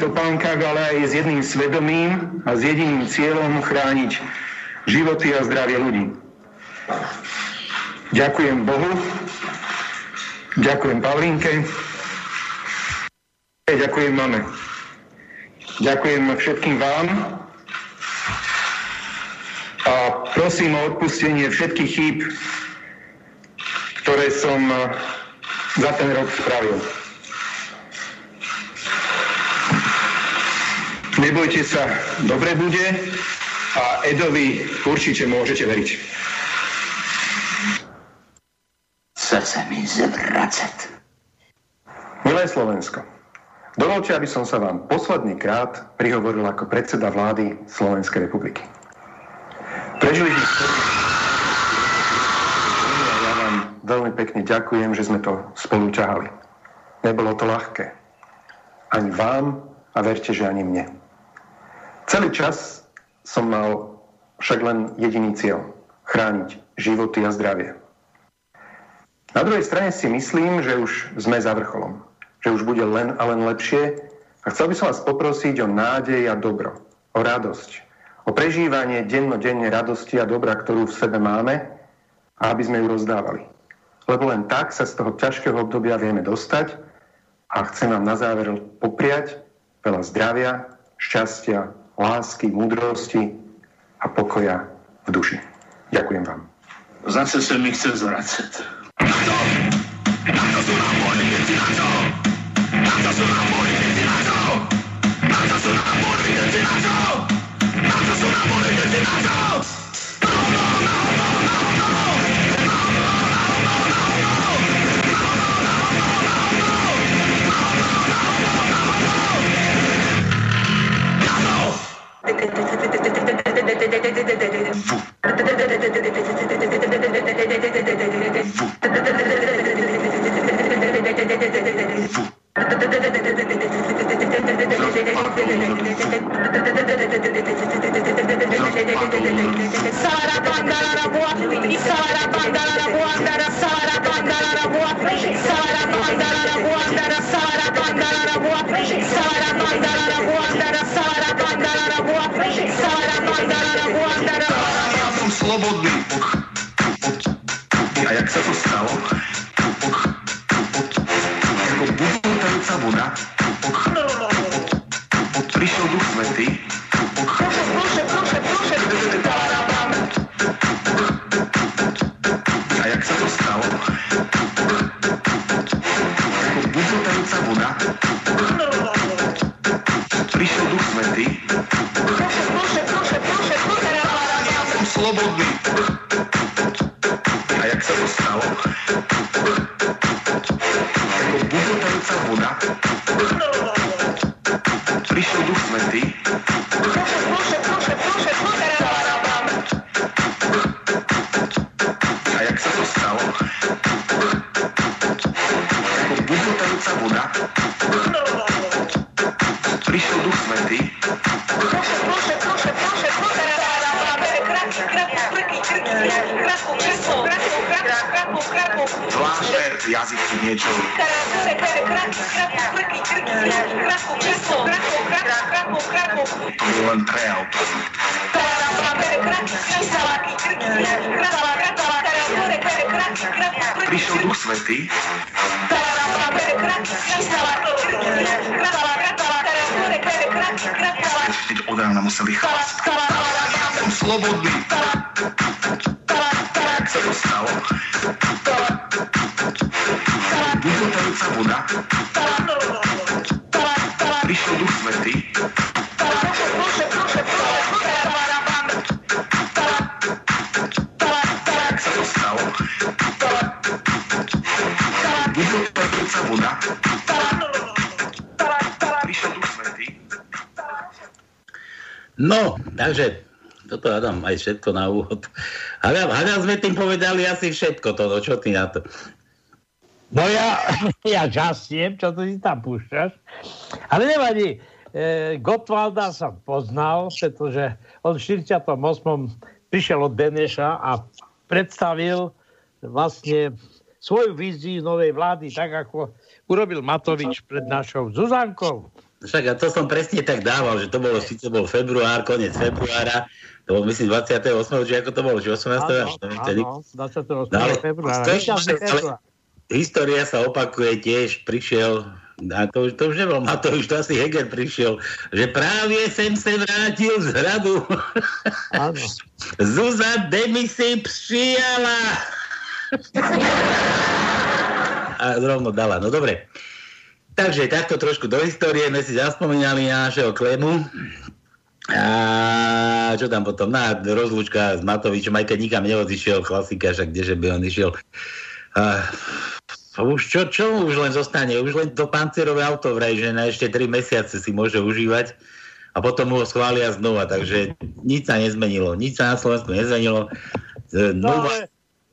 topánkach, ale aj s jedným svedomím a s jediným cieľom chrániť životy a zdravie ľudí. Ďakujem Bohu, ďakujem Pavlínke, ďakujem mame. Ďakujem všetkým vám a prosím o odpustenie všetkých chýb, ktoré som eh, za ten rok spravil. Nebojte sa, dobre bude a Edovi určite môžete veriť. Chce mi zvracať. Milé Slovensko, Dovolte, aby som sa vám posledný krát prihovoril ako predseda vlády Slovenskej republiky. Prežili sme ja vám veľmi pekne ďakujem, že sme to spolu ťahali. Nebolo to ľahké. Ani vám a verte, že ani mne. Celý čas som mal však len jediný cieľ. Chrániť životy a zdravie. Na druhej strane si myslím, že už sme za vrcholom že už bude len a len lepšie. A chcel by som vás poprosiť o nádej a dobro, o radosť, o prežívanie dennodenne radosti a dobra, ktorú v sebe máme a aby sme ju rozdávali. Lebo len tak sa z toho ťažkého obdobia vieme dostať a chcem vám na záver popriať veľa zdravia, šťastia, lásky, múdrosti a pokoja v duši. Ďakujem vám. Zase sa mi chce zvracať. Na to! Na to sú nám vojny, na to! Na to sú nám boli deti na to! Na to sú nám boli deti na to! Na to sú nám boli deti na Sara A jak slobodný. Tak sa to stalo. Vyhotajúca voda. Prišiel Duch Svetý. No, takže toto Adam aj všetko na úvod. Hľadám sme tým povedali asi všetko to, no čo ty na to? No ja, ja žasiem, čo tu si tam púšťaš. Ale nevadí. E, Gottwalda som poznal, pretože on v 48. prišiel od Beneša a predstavil vlastne svoju víziu novej vlády, tak ako urobil Matovič pred našou Zuzankou. Však a to som presne tak dával, že to bolo, síce bol február, koniec februára, to bol myslím 28. či ako to bolo, či 18. až neviem, vtedy. áno, 28. No ale- Víťazný ale- február. História sa opakuje tiež, prišiel a to, už- to už nebol Matovič, to asi Heger prišiel, že práve sem se vrátil z hradu. Áno. Zuza demisi přijala. A rovno dala. No dobre. Takže takto trošku do histórie sme si zaspomínali na našeho Klemu. A čo tam potom? Na rozlúčka s Matovičom, aj keď nikam neodišiel, klasika, však kdeže by on išiel. A, už čo, čo už len zostane? Už len to pancerové auto vraj, že na ešte 3 mesiace si môže užívať a potom ho schvália znova, takže nič sa nezmenilo. Nič sa na Slovensku nezmenilo. E, No, Nová,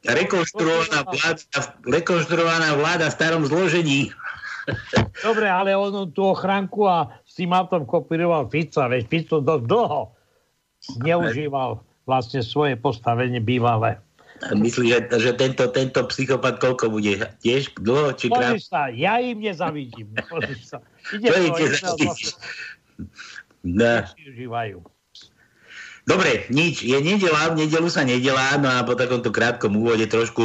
rekonštruovaná vláda, rekonštruovaná vláda v starom zložení. Dobre, ale on tú ochránku a s tým autom kopíroval Fica, veď Fico dosť dlho zneužíval vlastne svoje postavenie bývalé. Myslíš, že, že tento, tento psychopat koľko bude? Tiež dlho či krát? Sa, ja im nezavidím. Sa. Ide to zavidieť? zase No. užívajú. Dobre, nič. Je nedela, v nedelu sa nedelá, no a po takomto krátkom úvode trošku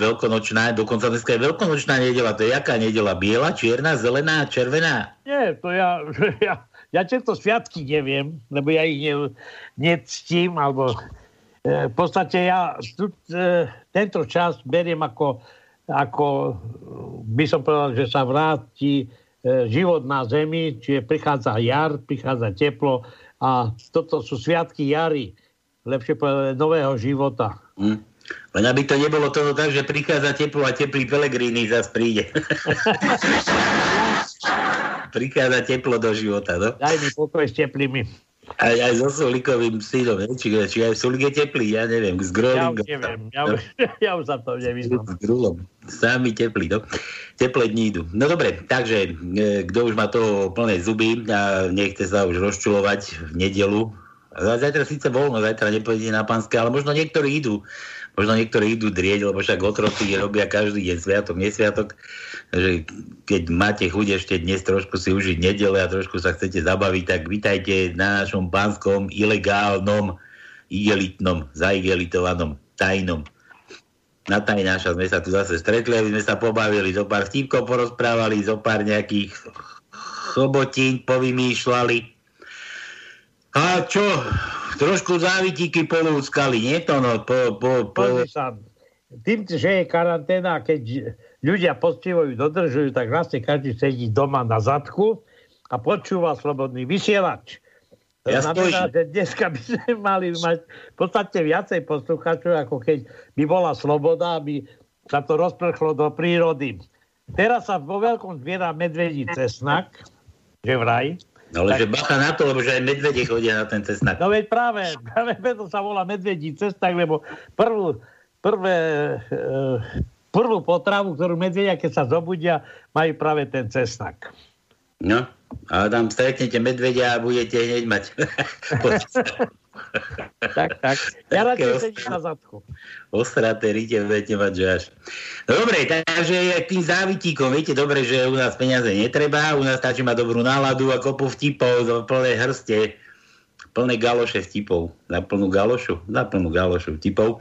veľkonočná, dokonca dneska je veľkonočná nedela. To je jaká nedela? Biela, čierna, zelená, červená? Nie, to ja, ja, ja tieto sviatky neviem, lebo ja ich ne, nectím, alebo e, v podstate ja tu, e, tento čas beriem ako, ako by som povedal, že sa vráti e, život na zemi, čiže prichádza jar, prichádza teplo a toto sú sviatky jary, lepšie povedať, nového života. Hm? Len aby to nebolo toho tak, že prichádza teplo a teplý Pelegrini zase príde. prichádza teplo do života, no? Daj mi pokoj s teplými. Aj, aj so Sulikovým synom, ne? či, či aj Sulik je teplý, ja neviem, s Ja Grolingom. už neviem, ja už, ja už sa to nevyznam. S Grulom. Sami teplí, no. Teple dní idú. No dobre, takže e, kto už má toho plné zuby a nechce sa už rozčulovať v nedelu. Zajtra síce voľno, zajtra nepôjde na pánske, ale možno niektorí idú. Možno niektorí idú drieť, lebo však otroci robia každý deň sviatok, nesviatok. Takže keď máte chuť ešte dnes trošku si užiť nedele a trošku sa chcete zabaviť, tak vitajte na našom pánskom ilegálnom, igelitnom, zaigelitovanom, tajnom na tajnáša sme sa tu zase stretli, aby sme sa pobavili, zo pár vtipkov porozprávali, zo pár nejakých chobotín povymýšľali. A čo? Trošku závitíky polúskali, nie to no? Po, po, po... Sa, tým, že je karanténa, keď ľudia poctivo dodržujú, tak vlastne každý sedí doma na zadku a počúva slobodný vysielač. To Ja znamená, stojím. že dneska by sme mali mať v podstate viacej poslucháčov, ako keď by bola sloboda, aby sa to rozprchlo do prírody. Teraz sa vo veľkom zbiera medvedí cesnak, že vraj. No ale že bacha na to, lebo že aj medvede chodia na ten cestnak. No veď práve, práve preto sa volá medvedí cestak, lebo prvú, prvé e, prvú potravu, ktorú medvedia, keď sa zobudia, majú práve ten cesnak. No, a tam stretnete medvedia a budete hneď mať. tak, tak. Ja radšej sedím na zadku. Ostraté rite budete mať, že až. No dobre, takže aj tým závitíkom, viete dobre, že u nás peniaze netreba, u nás stačí mať dobrú náladu a kopu vtipov do plné hrste, plné galoše vtipov, na plnú galošu, na plnú galošu vtipov.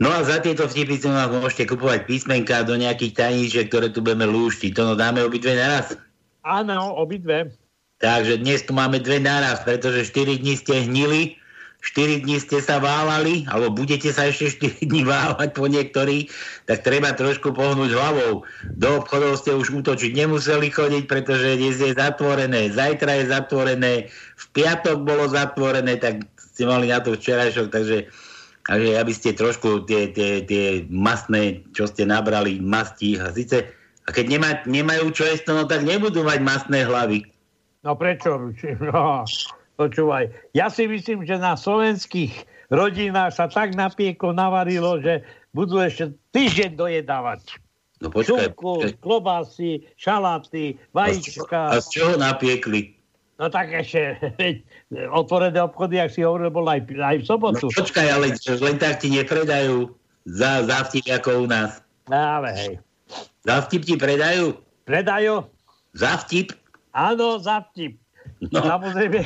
No a za tieto vtipy si nás môžete kupovať písmenka do nejakých tajníček, ktoré tu budeme lúštiť. To no dáme obidve naraz? Áno, obidve. Takže dnes tu máme dve naraz, pretože 4 dní ste hnili, 4 dní ste sa válali, alebo budete sa ešte 4 dní válať po niektorých, tak treba trošku pohnúť hlavou. Do obchodov ste už útočiť nemuseli chodiť, pretože dnes je zatvorené, zajtra je zatvorené, v piatok bolo zatvorené, tak ste mali na to včerajšok, takže, takže aby ste trošku tie, tie, tie masné, čo ste nabrali, masti, a síce, a keď nemá, nemajú čo jesť, no tak nebudú mať masné hlavy. No prečo? No, počúvaj. Ja si myslím, že na slovenských rodinách sa tak napieklo, navarilo, že budú ešte týždeň dojedávať. No počkaj. Šunku, počkaj. klobásy, šaláty, vajíčka. A z čoho napiekli? No tak ešte otvorené obchody, ak si hovoril, bol aj, aj v sobotu. No počkaj, ale len tak ti nepredajú za, za vtip ako u nás. Ale hej. Za vtip ti predajú? Predajú? Za vtip? Áno, za vtip. No. Samozrejme,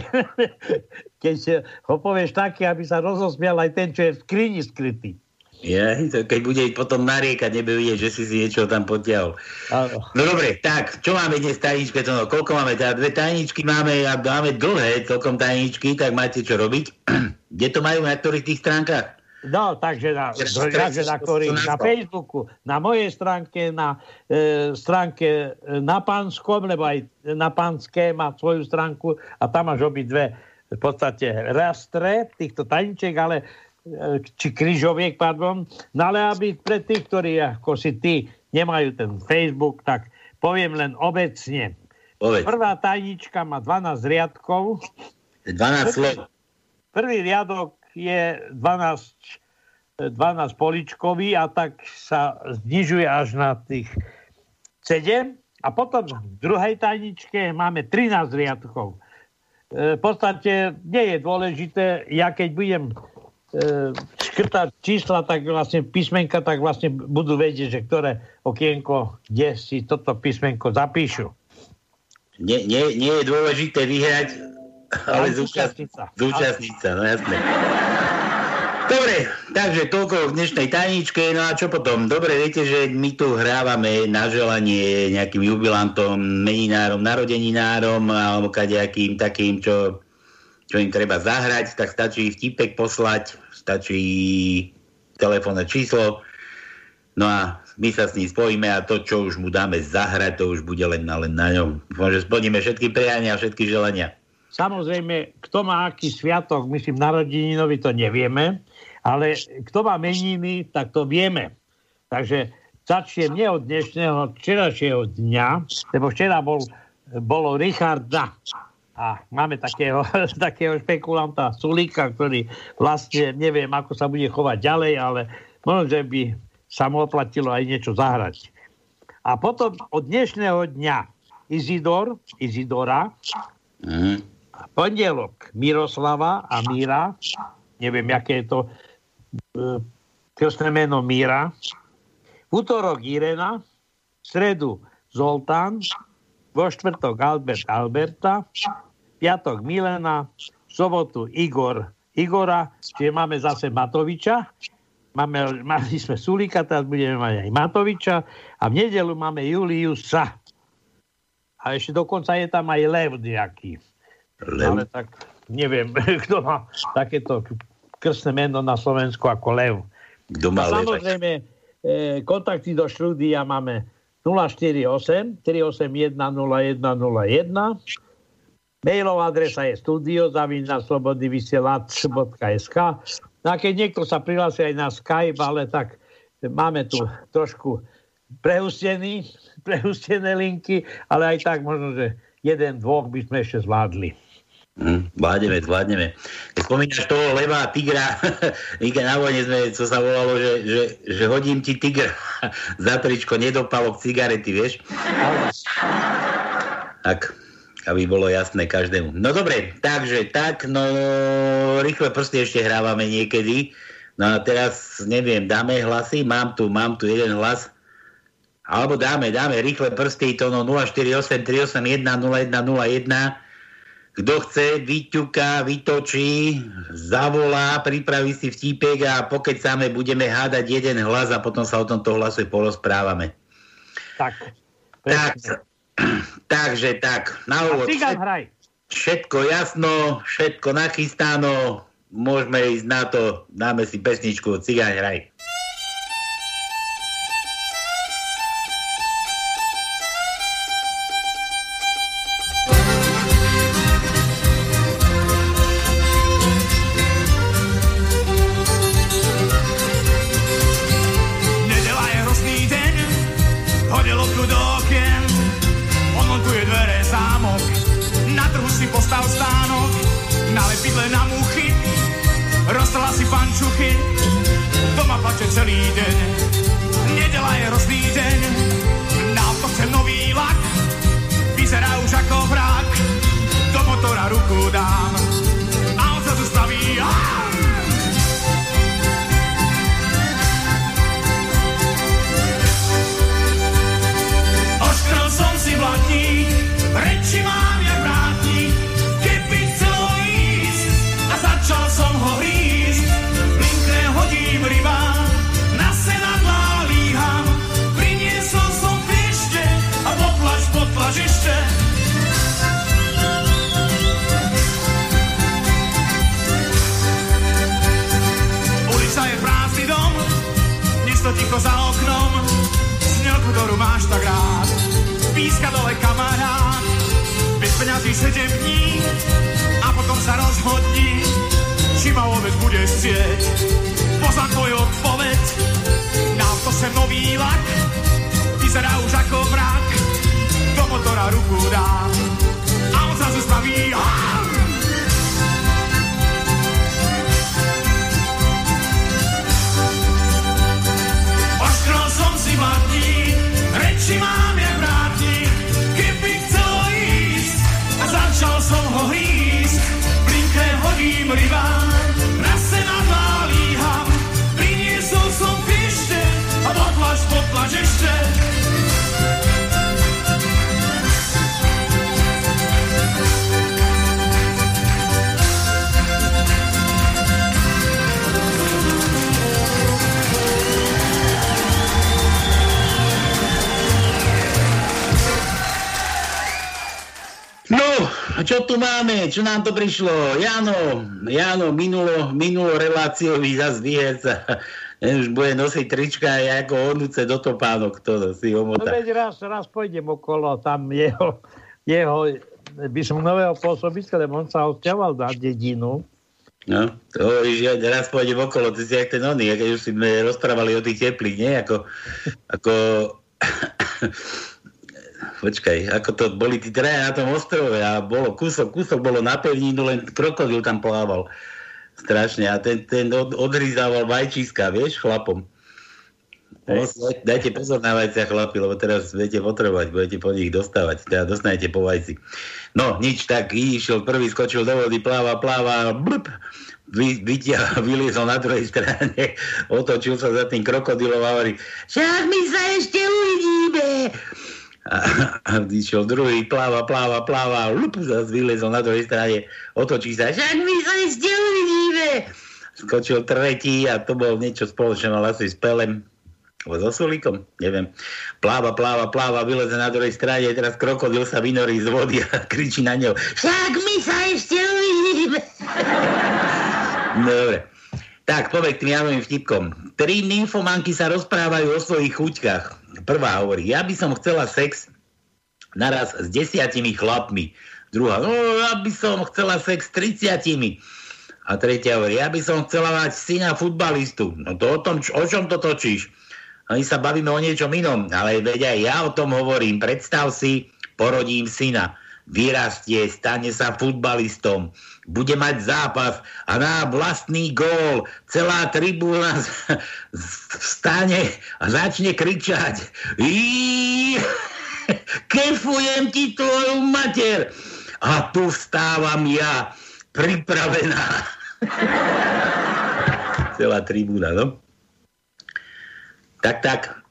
keď ho povieš taký, aby sa rozosmial aj ten, čo je v skrini skrytý. Ja, keď bude potom nariekať, nebude vidieť, že si si niečo tam potiahol. Áno. No dobre, tak, čo máme dnes tajničke? To no, koľko máme? Teda dve tajničky máme a máme dlhé celkom tajničky, tak máte čo robiť. Kde to majú, na ktorých tých stránkach? No, takže na, takže na, ktorý, na Facebooku, na mojej stránke, na e, stránke e, na Pánskom, lebo aj na Pánske má svoju stránku a tam máš obidve v podstate rastre týchto tajničiek, ale e, či kryžoviek, pardon. No ale aby pre tých, ktorí ako si ty nemajú ten Facebook, tak poviem len obecne. Povedz, Prvá tajnička má 12 riadkov, 12 slov. Prvý riadok je 12, 12 poličkový a tak sa znižuje až na tých 7. A potom v druhej tajničke máme 13 riadkov. E, v podstate nie je dôležité, ja keď budem e, škrtať čísla, tak vlastne písmenka, tak vlastne budú vedieť, že ktoré okienko, kde si toto písmenko zapíšu. Nie, nie, nie je dôležité vyhrať, ale. Zúčastniť sa, no jasné. Dobre, takže toľko k dnešnej tajničke. No a čo potom? Dobre, viete, že my tu hrávame na želanie nejakým jubilantom, meninárom, narodeninárom alebo kadejakým takým, čo, čo im treba zahrať, tak stačí vtipek poslať, stačí telefónne číslo, no a my sa s ním spojíme a to, čo už mu dáme zahrať, to už bude len na, len na ňom. Dúfam, že splníme všetky priania a všetky želania. Samozrejme, kto má aký sviatok, myslím, narodeninový, to nevieme, ale kto má meniny, tak to vieme. Takže začnem nie od dnešného, včerajšieho dňa, lebo včera bol, bolo Richarda a máme takého, takého špekulanta Sulíka, ktorý vlastne neviem, ako sa bude chovať ďalej, ale možno, že by sa mu oplatilo aj niečo zahrať. A potom od dnešného dňa Izidor, Izidora, Mhm. Pondelok Miroslava a Míra, neviem, aké je to e, krstné meno Míra, v útorok Irena, v stredu Zoltán, vo štvrtok Albert Alberta, piatok Milena, v sobotu Igor Igora, čiže máme zase Matoviča, máme, mali sme Sulika, teraz budeme mať aj Matoviča a v nedelu máme Juliusa. A ešte dokonca je tam aj Lev nejaký. Lev. Ale tak neviem, kto má takéto krstné meno na Slovensku ako Lev. Kto má levať? samozrejme, e, kontakty do štúdia máme 048 381 0101. Mailová adresa je studio zavinaslobodnyvysielac.sk No a keď niekto sa prihlási aj na Skype, ale tak máme tu trošku prehustený, prehustené linky, ale aj tak možno, že jeden, dvoch by sme ešte zvládli. Hm, vládneme, vládneme. Keď spomínaš toho leva tigra, Ike na vojne sme, co sa volalo, že, že, že hodím ti tigra za tričko, nedopalok cigarety, vieš? Tak, aby bolo jasné každému. No dobre, takže tak, no rýchle prsty ešte hrávame niekedy. No a teraz, neviem, dáme hlasy? Mám tu, mám tu jeden hlas. Alebo dáme, dáme rýchle prsty, to no 048 381 0101 kto chce, vyťuká, vytočí, zavolá, pripraví si vtípek a pokiaľ same budeme hádať jeden hlas a potom sa o tomto hlase porozprávame. Tak. Tak, takže tak, na úvod. Všetko jasno, všetko nachystáno, môžeme ísť na to, dáme si pesničku Cigáň hraj. Peňazí sedem dní a potom sa rozhodni, či ma vôbec bude chcieť. Poznám tvoju odpoveď, nám to sem nový lak, vyzerá už ako vrak, do motora ruku dám a on sa zastaví. Aaaa! Hodím rybám, na senadlá líham, priniesol som piešte a potlač, potlač ešte. A čo tu máme? Čo nám to prišlo? Jano, Jano, minulo, minulo reláciu zase vyheca. Ten už bude nosiť trička aj ako onúce do topánok, to si No omotá. veď raz, raz pôjdem okolo tam jeho, jeho by som nového pôsobiska, lebo on sa odsťahoval na dedinu. No, to hovoríš, ja raz pôjdem okolo, ty si jak ten oný, keď už sme rozprávali o tých teplých, nie? Ako, ako počkaj, ako to boli tí traja na tom ostrove a bolo kúsok, kúsok bolo na pevninu, len krokodil tam plával. Strašne. A ten, ten od, odhryzával vajčíska, vieš, chlapom. Daj- dajte pozor na vajcia chlapi, lebo teraz budete potrebovať, budete po nich dostávať, teda dostanete po vajci. No, nič, tak išiel prvý, skočil do vody, pláva, pláva, blb, vy, vytiahol, vyliezol na druhej strane, otočil sa za tým krokodilom a hovorí, však my sa ešte uvidíme. A, a išiel druhý, pláva, pláva, pláva, lup, zase vyliezol na druhej strane, otočí sa, však my sa ešte uvidíme. Skočil tretí a to bol niečo spoločné, mal asi s pelem, so sulíkom, neviem. Pláva, pláva, pláva, vyleze na druhej strane, teraz krokodil sa vynorí z vody a kričí na ňo, však my sa ešte uvidíme. No, Dobre. Tak, tým janovým vtipkom. Tri nymfomanky sa rozprávajú o svojich chuťkách. Prvá hovorí, ja by som chcela sex naraz s desiatimi chlapmi. Druhá, no ja by som chcela sex s triciatimi. A tretia hovorí, ja by som chcela mať syna futbalistu. No to o, tom, o čom to točíš? A my sa bavíme o niečom inom, ale veď aj ja o tom hovorím. Predstav si, porodím syna. vyrastie, stane sa futbalistom, bude mať zápas a na vlastný gól. Celá tribúna vstane a začne kričať. Kefujem ti tvoju mater. A tu vstávam ja pripravená. Celá tribúna, no? Tak tak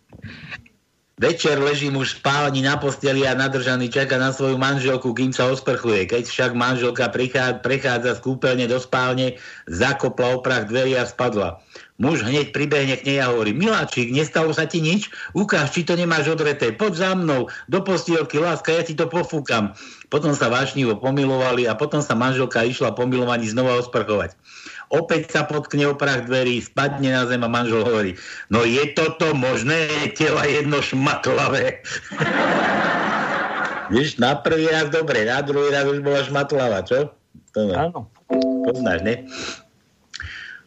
Večer ležím už v spálni na posteli a nadržaný čaká na svoju manželku, kým sa osprchuje. Keď však manželka prechádza z kúpeľne do spálne, zakopla oprach dverí a spadla. Muž hneď pribehne k nej a hovorí, Miláčik, nestalo sa ti nič? Ukáž, či to nemáš odreté. Poď za mnou, do postielky, láska, ja ti to pofúkam. Potom sa vášnivo pomilovali a potom sa manželka išla pomilovaní znova osprchovať opäť sa potkne o prach dverí, spadne na zem a manžel hovorí, no je toto možné, tela jedno šmatlavé. Víš, na prvý raz dobre, na druhý raz už bola šmatlava, čo? Áno. Poznáš, ne?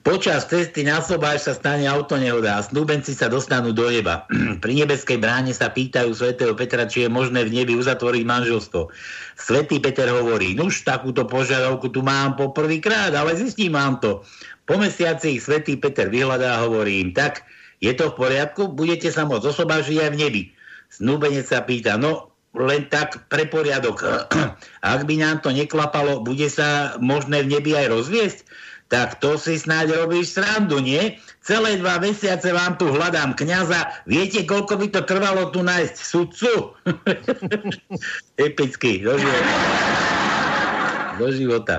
Počas cesty na Sobáš sa stane autonehoda a snúbenci sa dostanú do neba. Pri nebeskej bráne sa pýtajú svätého Petra, či je možné v nebi uzatvoriť manželstvo. Svetý Peter hovorí, nuž takúto požiadavku tu mám po prvýkrát, ale zistím mám to. Po mesiaci ich svätý Peter vyhľadá a hovorí im, tak je to v poriadku, budete sa môcť osobážiť aj v nebi. Snúbenec sa pýta, no len tak pre poriadok. Ak by nám to neklapalo, bude sa možné v nebi aj rozviesť? Tak to si snáď robíš srandu, nie? Celé dva mesiace vám tu hľadám kňaza. Viete, koľko by to trvalo tu nájsť sudcu? Epický, do života. Do života.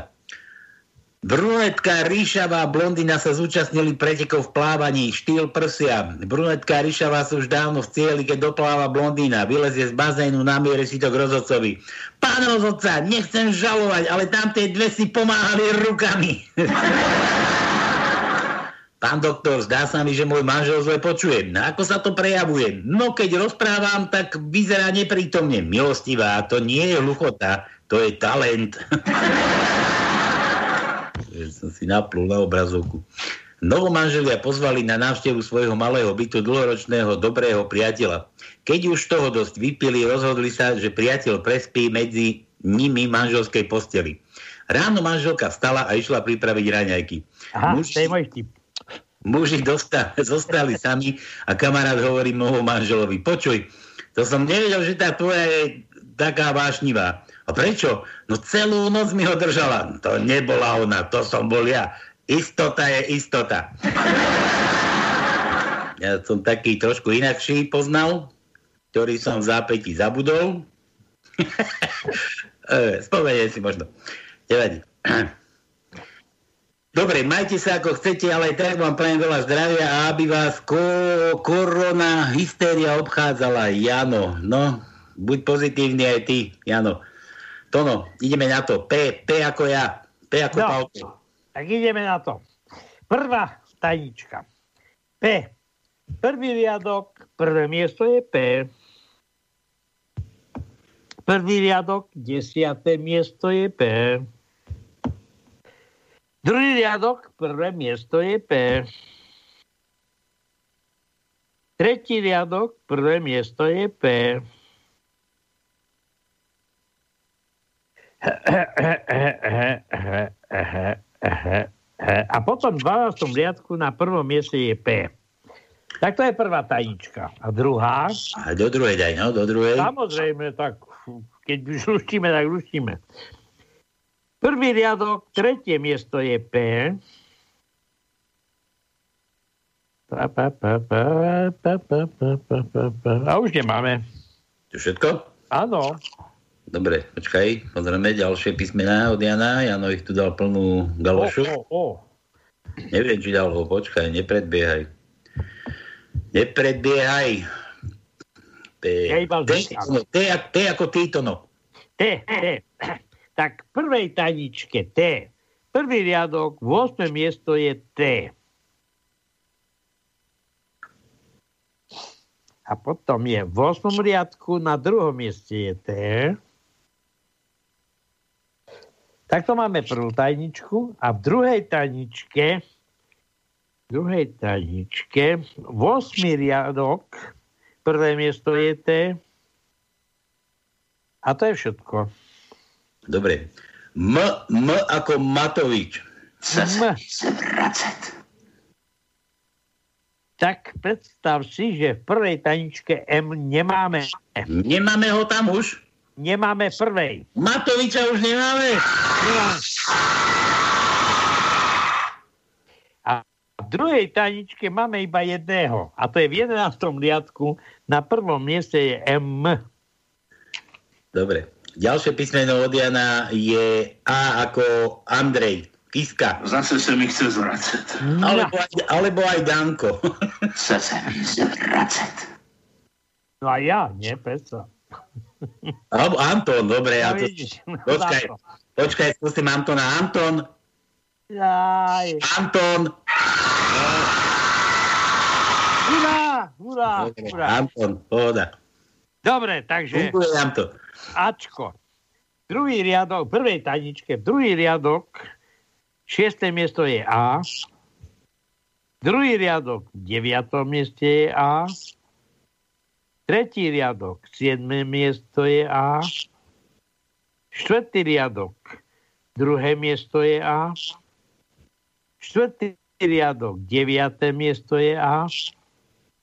Brunetka ríšavá blondina sa zúčastnili pretekov v plávaní, štýl prsia. Brunetka ríšavá sú už dávno v cieli, keď dopláva blondína. Vylezie z bazénu, namiere si to k rozhodcovi. Pán rozhodca, nechcem žalovať, ale tam tie dve si pomáhali rukami. Pán doktor, zdá sa mi, že môj manžel zle počuje. No ako sa to prejavuje? No keď rozprávam, tak vyzerá neprítomne. Milostivá, to nie je hluchota, to je talent. som si naplul na obrazovku. Novomanželia pozvali na návštevu svojho malého bytu dlhoročného dobrého priateľa. Keď už toho dosť vypili, rozhodli sa, že priateľ prespí medzi nimi manželskej posteli. Ráno manželka vstala a išla pripraviť raňajky. Aha, muži, to je môj vtip. Muži dosta, zostali sami a kamarát hovorí môjmu manželovi, počuj, to som nevedel, že tá tvoja je taká vášnivá. A prečo? No celú noc mi ho držala. To nebola ona, to som bol ja. Istota je istota. Ja som taký trošku inakší poznal, ktorý som v zápäti zabudol. E, spomeniem si možno. Nevadí. Dobre, majte sa ako chcete, ale tak vám prajem veľa zdravia a aby vás ko- korona hystéria obchádzala. Jano, no, buď pozitívny aj ty, Jano. Tono, ideme na to. P, P ako ja. P ako no, Pavko. Tak ideme na to. Prvá tajnička. P. Prvý riadok, prvé miesto je P. Prvý riadok, desiaté miesto je P. Druhý riadok, prvé miesto je P. Tretí riadok, prvé miesto je P. A potom v 12. riadku na prvom mieste je P. Tak to je prvá tajnička. A druhá? A do druhej daj, no, do druhej. Samozrejme, tak keď už luštíme, tak luštíme. Prvý riadok, tretie miesto je P. Pa, pa, pa, pa, pa, pa, pa, pa, pa. A už nemáme. To všetko? Áno. Dobre, počkaj, pozrieme ďalšie písmená od Jana. Jano ich tu dal plnú galošu. O, o, o. Neviem, či dal ho, počkaj, nepredbiehaj. Nepredbiehaj. T, T, T ako týto, no. T, T. Tak v prvej taničke T. Prvý riadok, 8. miesto je T. A potom je v 8. riadku, na druhom mieste je T. Takto máme prvú tajničku a v druhej tajničke v druhej tajničke 8. riadok prvé miesto je T a to je všetko. Dobre. M, M ako Matovič. Vracet. Tak predstav si, že v prvej taničke M nemáme. Nemáme ho tam už? Nemáme prvej. Matoviča už nemáme? A v druhej taničke máme iba jedného. A to je v 11. riadku. Na prvom mieste je M. Dobre. Ďalšie písmeno od Jana je A ako Andrej. Kiska. Zase se mi chce zvracet. Alebo aj, alebo aj Danko. Chce se mi se vracet. No a ja, nie, Peco. Alebo Anton, dobre. Ja No to... no Počkaj, počkaj, skúsim Antona. Anton, Jaj. Anton. Hurá, hurá. Anton, pohoda. Dobre, takže Funguje nám to. Ačko. Druhý riadok, prvej taničke, druhý riadok, šiesté miesto je A. Druhý riadok, deviatom mieste je A. Tretí riadok, siedme miesto je A. Štvrtý riadok, druhé miesto je A. Štvrtý riadok, deviaté miesto je A.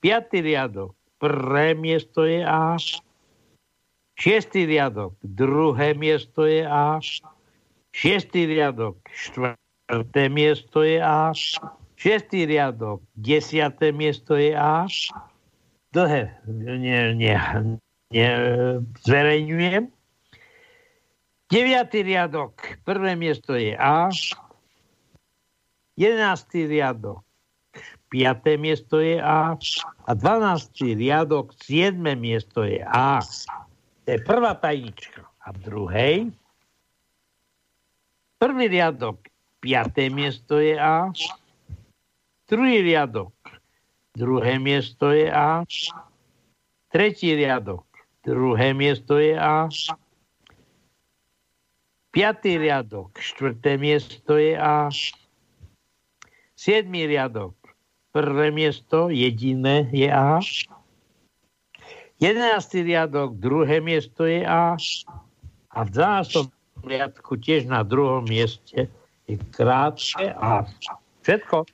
Piatý riadok, prvé miesto je A. Šiestý riadok, druhé miesto je A. Šiestý riadok, štvrté miesto je A. Šiestý riadok, desiaté miesto je A. Dlhé, nie, nie, nie, zverejňujem. Deviatý riadok, prvé miesto je A. Jedenáctý riadok, piaté miesto je A. A dvanáctý riadok, siedme miesto je A. To je prvá tajnička. A v druhej, prvý riadok, piaté miesto je A. Druhý riadok, druhé miesto je A. Tretí riadok, druhé miesto je A. Piatý riadok, štvrté miesto je A. Siedmý riadok, prvé miesto, jediné je A. Jedenáctý riadok, druhé miesto je A. A v 12. riadku tiež na druhom mieste je krátke A. Všetko.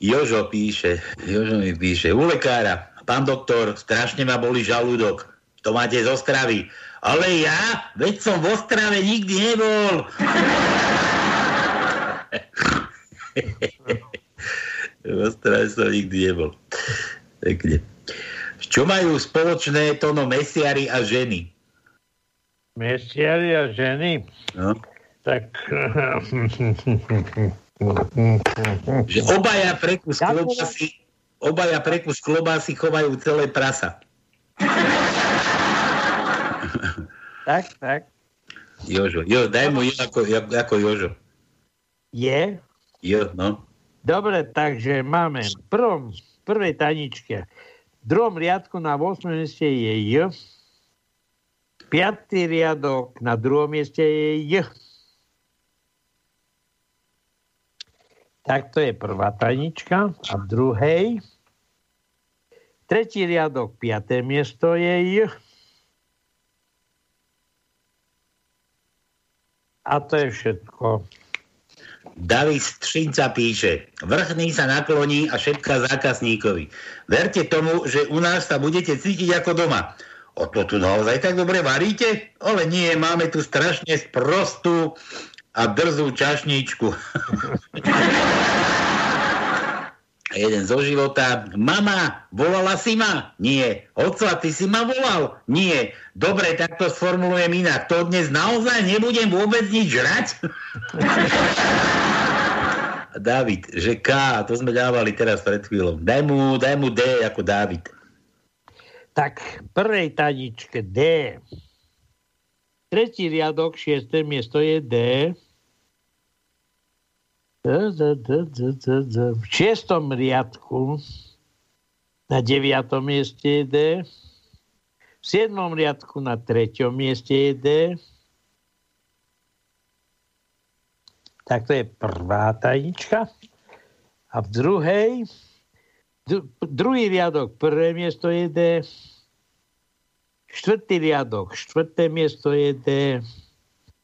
Jožo píše, Jožo mi píše, u lekára, pán doktor, strašne ma boli žalúdok. To máte z Ostravy. Ale ja, veď som v Ostrave nikdy nebol. v Ostrave som nikdy nebol. Pekne. Čo majú spoločné tono mesiari a ženy? Mestiari a ženy, No? tak Že obaja prekus klobásy, obaja prekus klobásy chovajú celé prasa. tak, tak. Jožo, jo, daj mu jo ako, ako, Jožo. Je. Jo, no. Dobre, takže máme v prvom, prvej taničke, v druhom riadku na 8. mieste je J. Piatý riadok na druhom mieste je J. Tak to je prvá tanička. A v druhej tretí riadok, piaté miesto je. A to je všetko. David Střinca píše, vrchný sa nakloní a šepká zákazníkovi. Verte tomu, že u nás sa budete cítiť ako doma. O to tu naozaj tak dobre varíte? Ale nie, máme tu strašne sprostú a drzú čašničku. Jeden zo života. Mama, volala si ma? Nie. Otca, ty si ma volal? Nie. Dobre, tak to sformulujem inak. To dnes naozaj nebudem vôbec nič žrať? David, že K, to sme dávali teraz pred chvíľou. Daj mu, daj mu D ako David. Tak prvej taničke D. Tretí riadok, šiesté miesto je D. V šiestom riadku na deviatom mieste je D. V siedmom riadku na treťom mieste je D. Tak to je prvá tajnička. A v druhej Dru- druhý riadok, prvé miesto je D. Štvrtý riadok, štvrté miesto je D.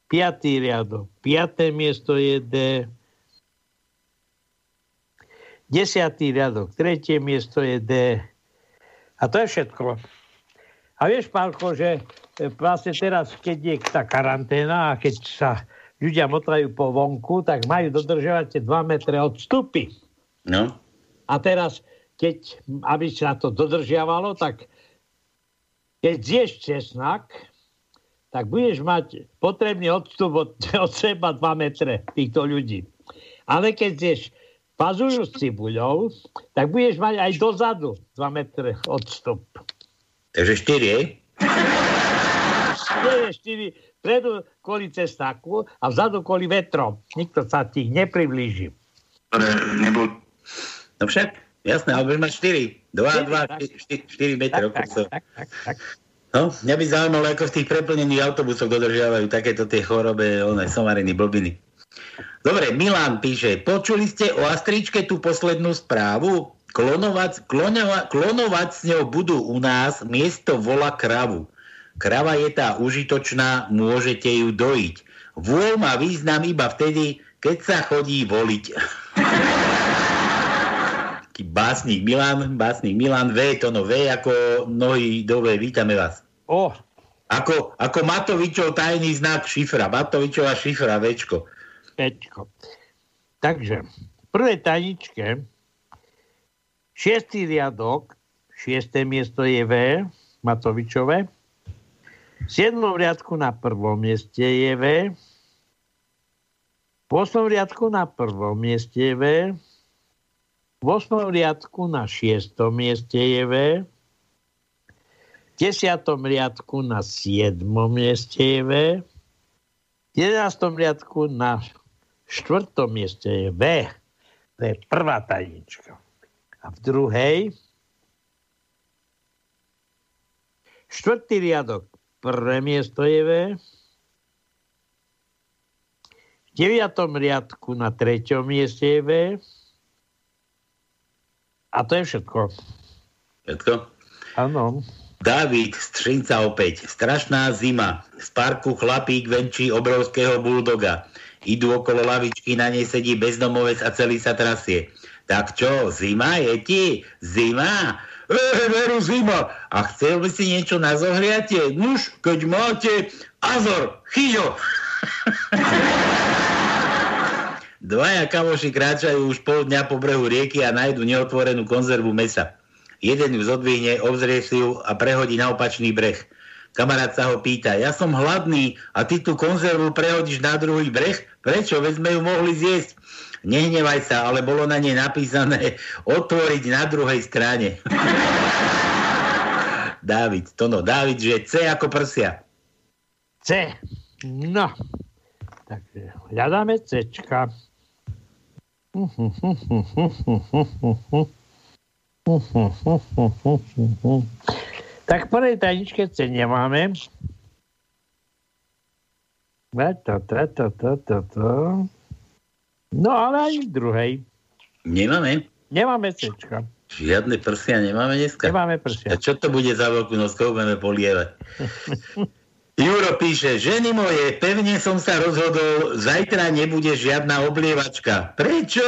piatý riadok, piaté miesto je D, desiatý riadok, tretie miesto je D. A to je všetko. A vieš, Pálko, že e, vlastne teraz, keď je tá karanténa a keď sa ľudia motajú po vonku, tak majú dodržiavať tie 2 metre odstupy. No, A teraz, keď, aby sa to dodržiavalo, tak keď zješ česnak, tak budeš mať potrebný odstup od, od seba 2 metre týchto ľudí. Ale keď zješ pazuľu s cibuľou, tak budeš mať aj dozadu 2 metre odstup. takže 4, hej? Nie je 4, predu kvôli cestáku a vzadu kvôli vetrom. Nikto sa ti nepriblíži. ktoré nebol No však, jasné, ale budeš mať 4. 2, Štyri, 2, 4 metre. Tak, tak, tak, tak, tak. No, mňa by zaujímalo, ako v tých preplnených autobusoch dodržiavajú takéto tie chorobe, one somariny, blbiny. Dobre, Milan píše, počuli ste o Astričke tú poslednú správu? Klonovať, klonova, klonovať s ňou budú u nás miesto vola kravu. Krava je tá užitočná, môžete ju dojiť. Vôľ má význam iba vtedy, keď sa chodí voliť. Taký básnik Milan, básnik Milan V, to no V ako nohy do V, vítame vás. O, Ako, ako Matovičov tajný znak šifra, Matovičova šifra, Včko. Pečko. Takže, v prvej tajničke, šiestý riadok, šiesté miesto je V, Matovičové. V siedmom riadku na prvom mieste je V. V osmom riadku na prvom mieste je V. V osmom riadku na šiestom mieste je V. V desiatom riadku na siedmom mieste je V. V jedenáctom riadku na štvrtom mieste je V. To je prvá tajnička. A v druhej štvrtý riadok, prvé miesto je V. V deviatom riadku na treťom mieste je V. A to je všetko. Všetko? Áno. David Střinca opäť. Strašná zima. V parku chlapík venčí obrovského buldoga. Idú okolo lavičky, na nej sedí bezdomovec a celý sa trasie. Tak čo, zima je ti? Zima? E, veru zima. A chcel by si niečo na zohriatie? Nuž, keď máte, Azor, chyťo. Dvaja kamoši kráčajú už pol dňa po brehu rieky a nájdu neotvorenú konzervu mesa. Jeden ju zodvihne, obzrie si ju a prehodí na opačný breh. Kamarát sa ho pýta, ja som hladný a ty tú konzervu prehodíš na druhý breh? Prečo? Veď sme ju mohli zjesť. Nehnevaj sa, ale bolo na nej napísané otvoriť na druhej strane. Dávid, to no, Dávid, že C ako prsia. C. No. Takže hľadáme Cčka. Tak v prvej tajničke C nemáme. A To, to, to, to, to, to. No ale aj v druhej. Nemáme? Nemáme Cčka. Žiadne prsia nemáme dneska. Nemáme A prsia. čo to bude za veľkú noc, budeme polievať? Juro píše, ženy moje, pevne som sa rozhodol, zajtra nebude žiadna oblievačka. Prečo?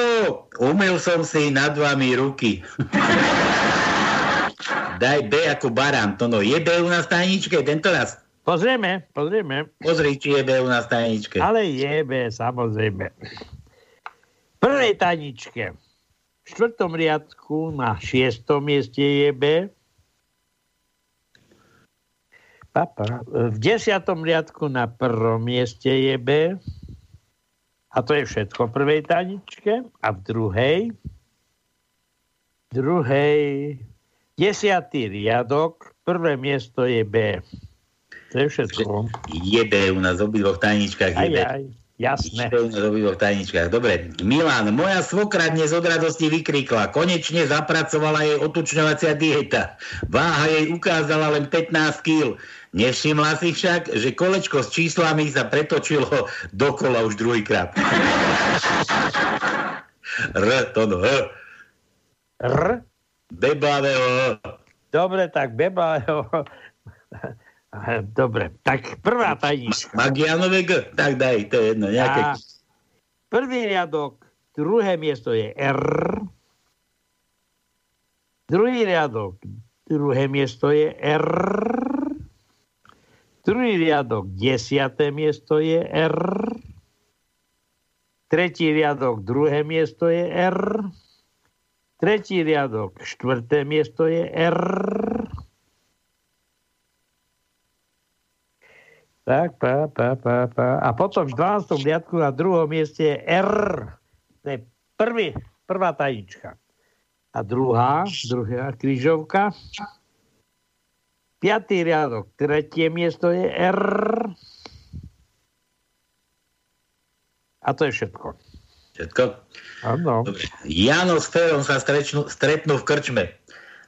Umel som si nad vami ruky. Daj B ako barán. To no, je B u nás tajničke tento raz? Pozrieme, pozrieme. Pozri, či je B u nás tajničke. Ale jebe, samozrejme. V prvej taničke, v štvrtom riadku na šiestom mieste je B. Papa. V desiatom riadku na prvom mieste je B. A to je všetko v prvej taničke. A v druhej, druhej, desiatý riadok, prvé miesto je B. To je všetko. Je B u nás v obidvoch tajničkách. Je Aj, B. aj, jasné. Jasné. v obidvoch tajničkách. Dobre. Milan, moja svokra dnes od radosti vykrikla. Konečne zapracovala jej otučňovacia dieta. Váha jej ukázala len 15 kg. Nevšimla si však, že kolečko s číslami sa pretočilo dokola už druhýkrát. R, to no, H. R. Bebavého. Dobre, tak Beba Eh, Dobre, tak prvá tajnička. Magianové G, tak daj, to je jedno, nejaké. A prvý riadok, druhé miesto je R. Druhý riadok, druhé miesto je R. Druhý riadok, desiaté miesto je R. Tretí riadok, druhé miesto je R. Tretí riadok, štvrté miesto je R. Tak, pa, pa, pa, pa. A potom v 12. riadku na druhom mieste je R. To je prvý, prvá tajnička. A druhá, druhá krížovka. Piatý riadok, tretie miesto je R. A to je všetko. Všetko? Áno. Jano s Ferom sa stretnú, stretnú v krčme.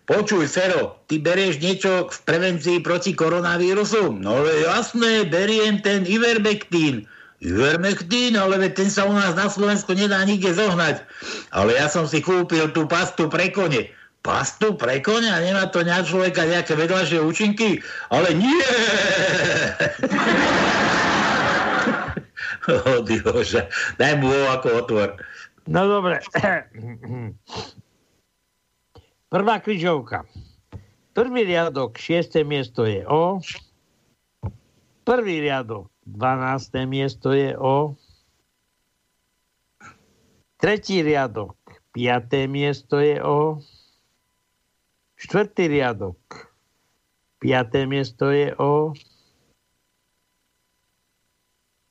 Počuj, Fero, ty berieš niečo v prevencii proti koronavírusu? No jasné, beriem ten Ivermectin. Ivermectin, ale ten sa u nás na Slovensku nedá nikde zohnať. Ale ja som si kúpil tú pastu pre kone. Pastu pre kone a nemá to na človeka nejaké vedľažie účinky? Ale nie! oh, Dioža, daj mu O ako otvor. No dobre. Prvá križovka. Prvý riadok, šiesté miesto je O. Prvý riadok, 12. miesto je O. Tretí riadok, 5. miesto je O. Štvrtý riadok, 5. miesto je O.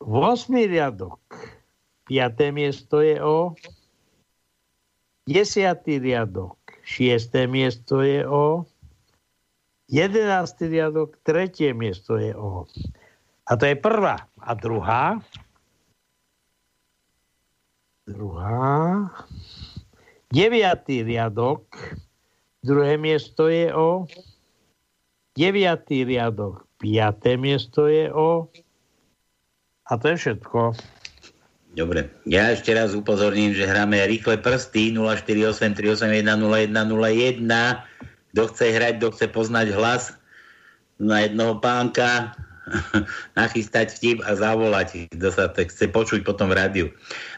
8. riadok, 5. miesto je O. 10. riadok, 6. miesto je O. 11. riadok, 3. miesto je O. A to je prvá. A druhá. Druhá. 9. riadok, druhé miesto je O. 9. riadok, 5. miesto je O. A to je všetko. Dobre, ja ešte raz upozorním, že hráme rýchle prsty 048 381 0101. Kto chce hrať, kto chce poznať hlas na jednoho pánka, nachystať vtip a zavolať, kto sa to chce počuť potom v rádiu.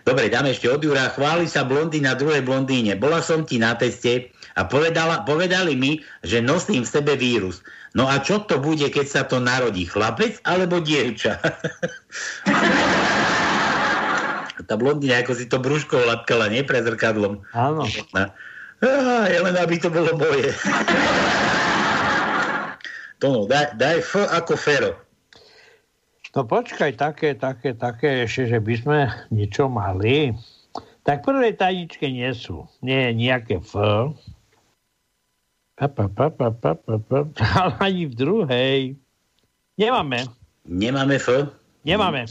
Dobre, dáme ešte od Jura. Chváli sa blondína druhej blondíne. Bola som ti na teste a povedala, povedali mi, že nosím v sebe vírus. No a čo to bude, keď sa to narodí? Chlapec alebo dievča? tá blondína ako si to brúško lapkala, nie pre zrkadlom. Áno. No. Je len aby to bolo moje. Tono, daj, daj F ako Fero. No počkaj, také, také, také, ešte, že by sme niečo mali. Tak v prvej tajničke nie sú. Nie je nejaké F. Pa, pa, pa, pa, pa, pa, pa. Ale ani v druhej. Nemáme. Nemáme F? Nemáme.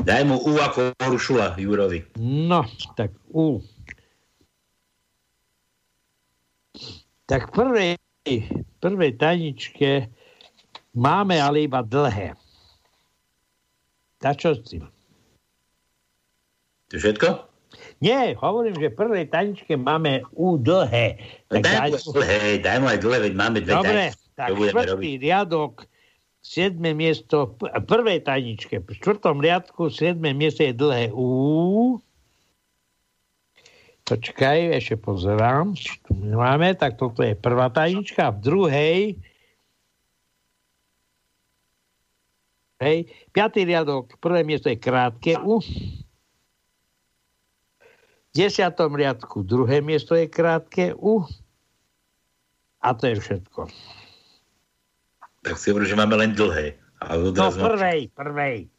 Daj mu U ako Rušula Jurovi. No, tak U. Tak v prvej, prvej tajničke máme ale iba dlhé. Tak čo s tým? To všetko? Nie, hovorím, že v prvej tajničke máme U dlhé. Tak daj, mu daj- aj dlhé, daj mu aj dlhé, veď máme dve Dobre, tajničky. tak Čo štvrtý robiť? riadok, siedme miesto, v prvej tajničke, v štvrtom riadku, siedme miesto je dlhé U. Počkaj, ešte pozerám. či Tu máme, tak toto je prvá tajnička. V druhej Hej. Piatý riadok, prvé miesto je krátke U. V desiatom riadku druhé miesto je krátke U. A to je všetko. Tak si hovorím, že máme len dlhé. A No prvej, prvej.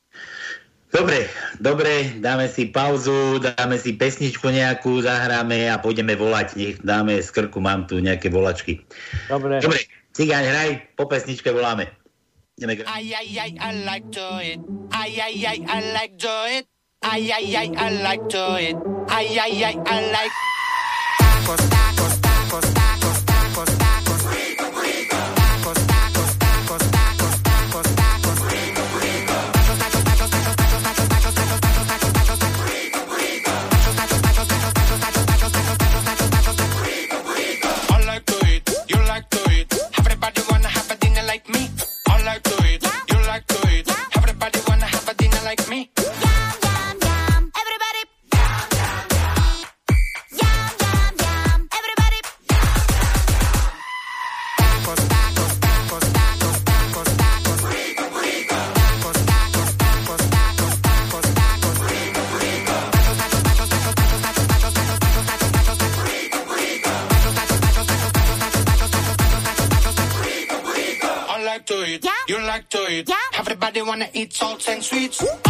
Dobre, dobre, dáme si pauzu, dáme si pesničku nejakú, zahráme a pôjdeme volať. Nech dáme z krku, mám tu nejaké volačky. Dobre. Dobre, cigáň, hraj, po pesničke voláme. Ideme Ay, ay, ay, I like to it. Ay, ay, ay, I like to it. Ay, ay, ay, I like to eat. Ay, ay, ay, I like tacos, tacos, tacos, tacos, tacos, tacos. Rico, rico. Tacos, tacos, tacos, tacos, tacos, tacos. Tacos, tacos, tacos, tacos, tacos, tacos, tacos, tacos, tacos, tacos, tacos, tacos. Tacos, tacos, tacos, tacos, tacos, tacos, tacos, tacos, tacos, tacos, tacos, tacos. I like to eat, You like to eat, Everybody wanna have a dinner like me. I like to eat, You like to eat, Everybody wanna have a dinner like me. Wanna eat salts and sweets.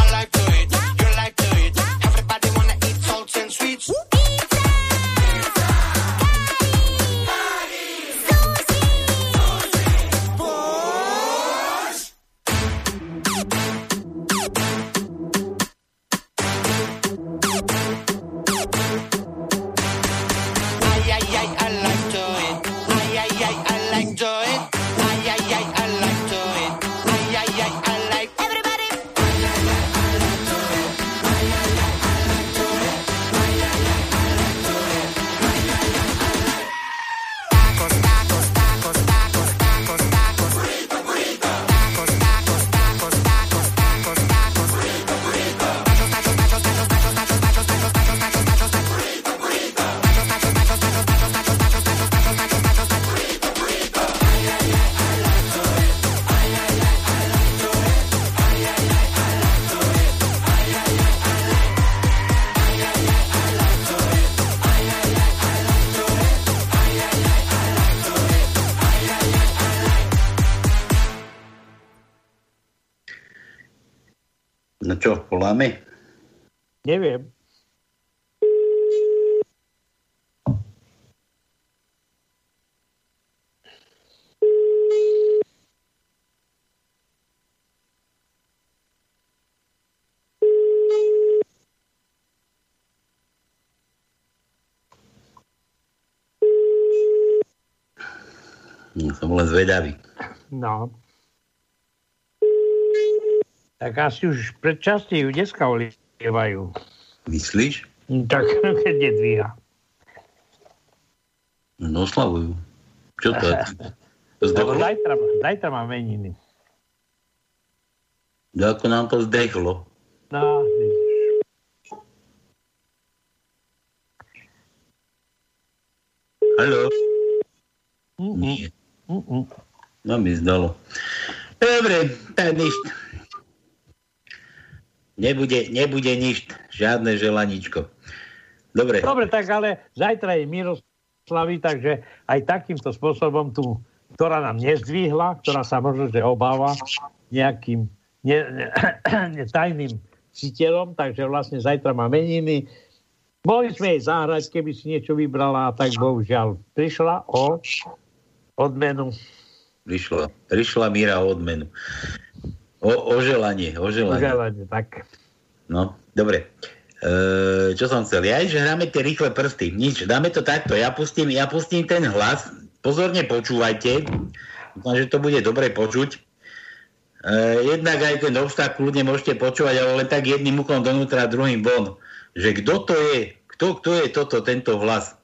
salame? Neviem. Som len zvedavý. No. Tak asi už predčasne ju dneska olievajú. Myslíš? Hm, Tak keď nedvíha. No oslavujú. Čo to je? Zdechlo? zajtra, zajtra má meniny. No, Ako nám to zdechlo? No, vidíš. Haló? Mm, Nie. mm, mm. No mi zdalo. Dobre, tak nič. Nebude, nebude nič. Žiadne želaničko. Dobre. Dobre, tak ale zajtra je Miroslavy, takže aj takýmto spôsobom tu, ktorá nám nezdvihla, ktorá sa možno, že obáva nejakým ne, ne, ne, tajným citeľom, takže vlastne zajtra má meniny. Mohli sme jej zahrať, keby si niečo vybrala, a tak bohužiaľ prišla o odmenu. Prišla, prišla Míra o odmenu. O, o želanie, o želanie. Želanie, tak. No, dobre. E, čo som chcel? Ja, že hráme tie rýchle prsty. Nič, dáme to takto. Ja pustím, ja pustím ten hlas. Pozorne počúvajte. Dúfam, že to bude dobre počuť. E, jednak aj ten obsah kľudne môžete počúvať, ale len tak jedným uchom donútra, druhým von. Že kto to je? Kto, kto je toto, tento hlas?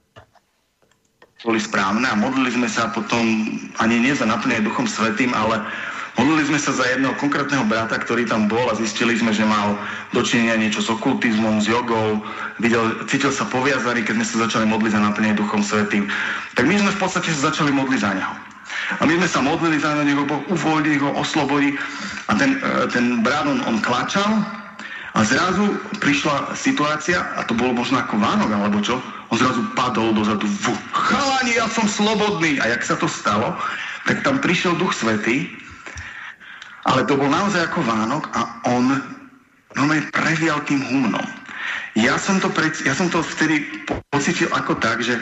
boli správne a modlili sme sa potom ani nie za naplnenie Duchom Svetým, ale modlili sme sa za jedného konkrétneho brata, ktorý tam bol a zistili sme, že mal dočinenia niečo s okultizmom, s jogou, videl, cítil sa poviazaný, keď sme sa začali modliť za naplnenie Duchom Svetým. Tak my sme v podstate sa začali modliť za neho. A my sme sa modlili za neho, Boh uvoľní ho, oslobodí. A ten, e, ten brat, on, on klačal a zrazu prišla situácia, a to bolo možno ako Vánok, alebo čo, on zrazu padol dozadu. Fú, chalani, ja som slobodný. A jak sa to stalo, tak tam prišiel Duch Svetý, ale to bol naozaj ako Vánok a on normálne previal tým humnom. Ja som to, pred, ja som to vtedy po- pocitil ako tak, že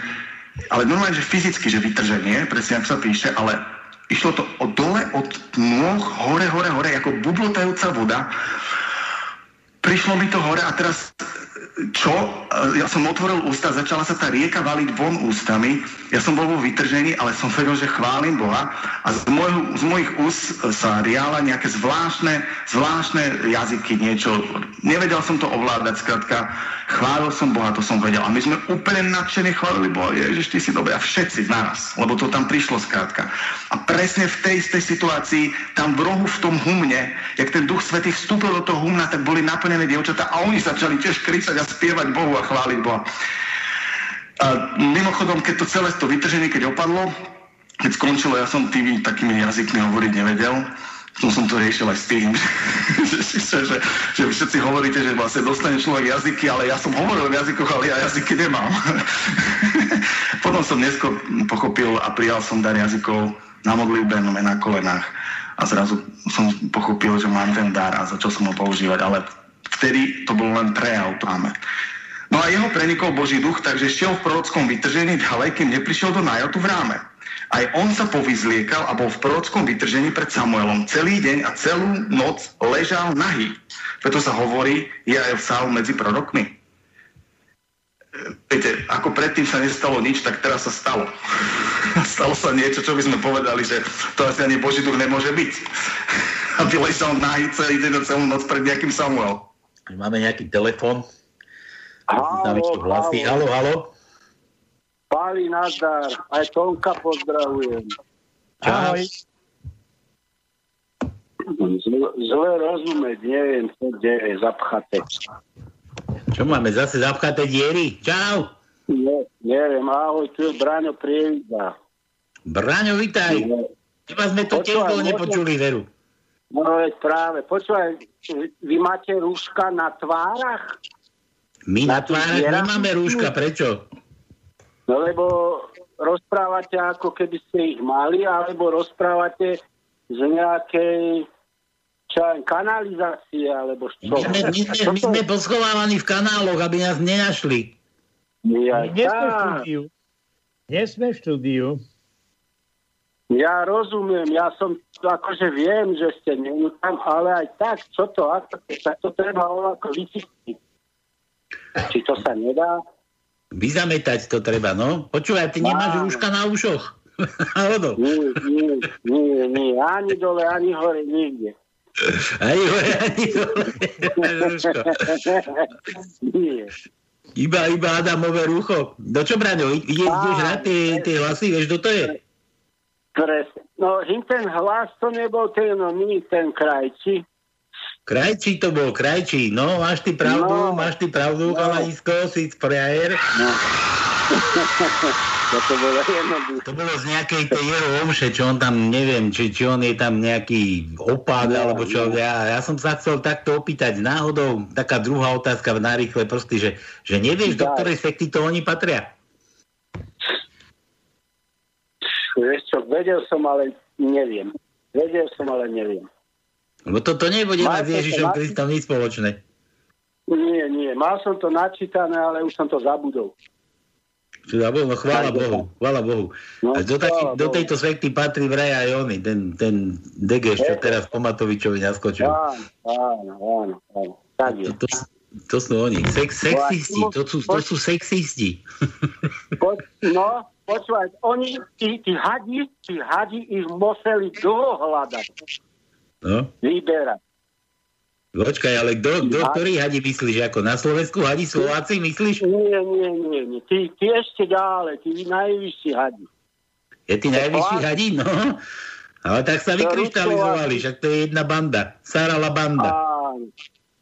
ale normálne, že fyzicky, že vytrženie, presne ako sa píše, ale išlo to od dole, od nôh, hore, hore, hore, ako bublotajúca voda prišlo mi to hore a teraz čo? Ja som otvoril ústa, začala sa tá rieka valiť von ústami. Ja som bol vo vytržení, ale som vedel, že chválim Boha. A z, môjho, z mojich úst sa riala nejaké zvláštne, zvláštne jazyky, niečo. Nevedel som to ovládať, skrátka. Chválil som Boha, to som vedel. A my sme úplne nadšene chválili Boha. Ježiš, ty si dobrý. A všetci naraz, lebo to tam prišlo skrátka. A presne v tej istej situácii, tam v rohu v tom humne, jak ten Duch Svetý vstúpil do toho humna, tak boli naplnené dievčatá a oni začali tiež kricať a spievať Bohu a chváliť Boha. A mimochodom, keď to celé to vytrženie, keď opadlo, keď skončilo, ja som tými takými jazykmi hovoriť nevedel. Som som to riešil aj s tým, že, že, že, že všetci hovoríte, že vlastne dostane človek jazyky, ale ja som hovoril v jazykoch, ale ja jazyky nemám. Potom som neskôr pochopil a prijal som dar jazykov na modlitbe, no na kolenách. a zrazu som pochopil, že mám ten dar a začal som ho používať, ale vtedy to bol len prejav máme. No a jeho prenikol Boží duch, takže šiel v prorockom vytržení ďalej, kým neprišiel do Najotu v ráme. Aj on sa povyzliekal a bol v prorockom vytržení pred Samuelom. Celý deň a celú noc ležal nahý. Preto sa hovorí, je aj Saul medzi prorokmi. Viete, ako predtým sa nestalo nič, tak teraz sa stalo. stalo sa niečo, čo by sme povedali, že to asi ani Boží duch nemôže byť. Aby ležal nahý celý deň a celú noc pred nejakým Samuel. Máme nejaký telefon. Halo, hlasy. Halo, halo. Páli nazdar, aj Tonka pozdravujem. Ahoj. Zle, zle rozumieť, neviem, čo kde je zapchaté. Čo máme zase zapchaté diery? Čau. Ne, neviem, ahoj, tu je Braňo Prievida. Braňo, vitaj. Teba sme to tiež nepočuli, veru. No veď práve, počúvaj, vy máte rúška na tvárach? My na Na tvárach dierach? nemáme rúška, prečo? No lebo rozprávate ako keby ste ich mali, alebo rozprávate z nejakej čo aj kanalizácie, alebo čo? My sme, my, sme, my sme poschovávaní v kanáloch, aby nás nenašli. Ja, Nie sme v štúdiu. Nie sme v štúdiu. Ja rozumiem, ja som akože viem, že ste není tam, ale aj tak, čo to, ako, tak to treba ako vyčistiť. Či to sa nedá? Vyzametať to treba, no. Počúvaj, ty nemáš rúška na ušoch. Nie, nie, nie, nie, ani dole, ani hore, nikde. Ani hore, ani dole. nie. Iba, iba Adamové rúcho. Do čo, Braňo, ide, ideš hrať tie, tie hlasy, vieš, kto to je? Presne. No, ten hlas, to nebol ten, no, ten krajči. Krajčí to bol, krajčí. No, máš ty pravdu, No. máš ty pravdu, No. chalanisko, si frajer. To, to bolo jednoduché. To bolo z nejakej tej jeho omše, čo on tam, neviem, či, či on je tam nejaký opad, No, alebo čo. no. Ja, ja som sa chcel takto opýtať náhodou, taká druhá otázka v narýchle prsty, že, že nevieš, do ktorej sekty to oni patria? Vieš čo, vedel som, ale neviem. Vedel som, ale neviem. Lebo to, to nebude mať s Ježišom na- Kristom nič spoločné. Nie, nie. Mal som to načítané, ale už som to zabudol. Čo za Bohu, no chvála Bohu, chvála Bohu. No, A do, taký, do tejto sekty patrí vraj aj oni, ten, ten Degeš, čo teraz po Matovičovi naskočil. Áno, áno, áno. Tak je. To, to, to sú oni. Sex, sexisti, to sú, to sú sexisti. No, počúvaj, oni, tí, tí hadi, tí hadi ich museli dlho hľadať, No. vyberať. Počkaj, ale kto, kto, ktorý hadi myslíš? Ako na Slovensku hadi Slováci myslíš? Nie, nie, nie, nie. Tí, tí ešte ďalej, tí najvyšší hadi. Je ty najvyšší hadi? No. Ale tak sa vykryštalizovali, však to je jedna banda. Sarala banda. Áno,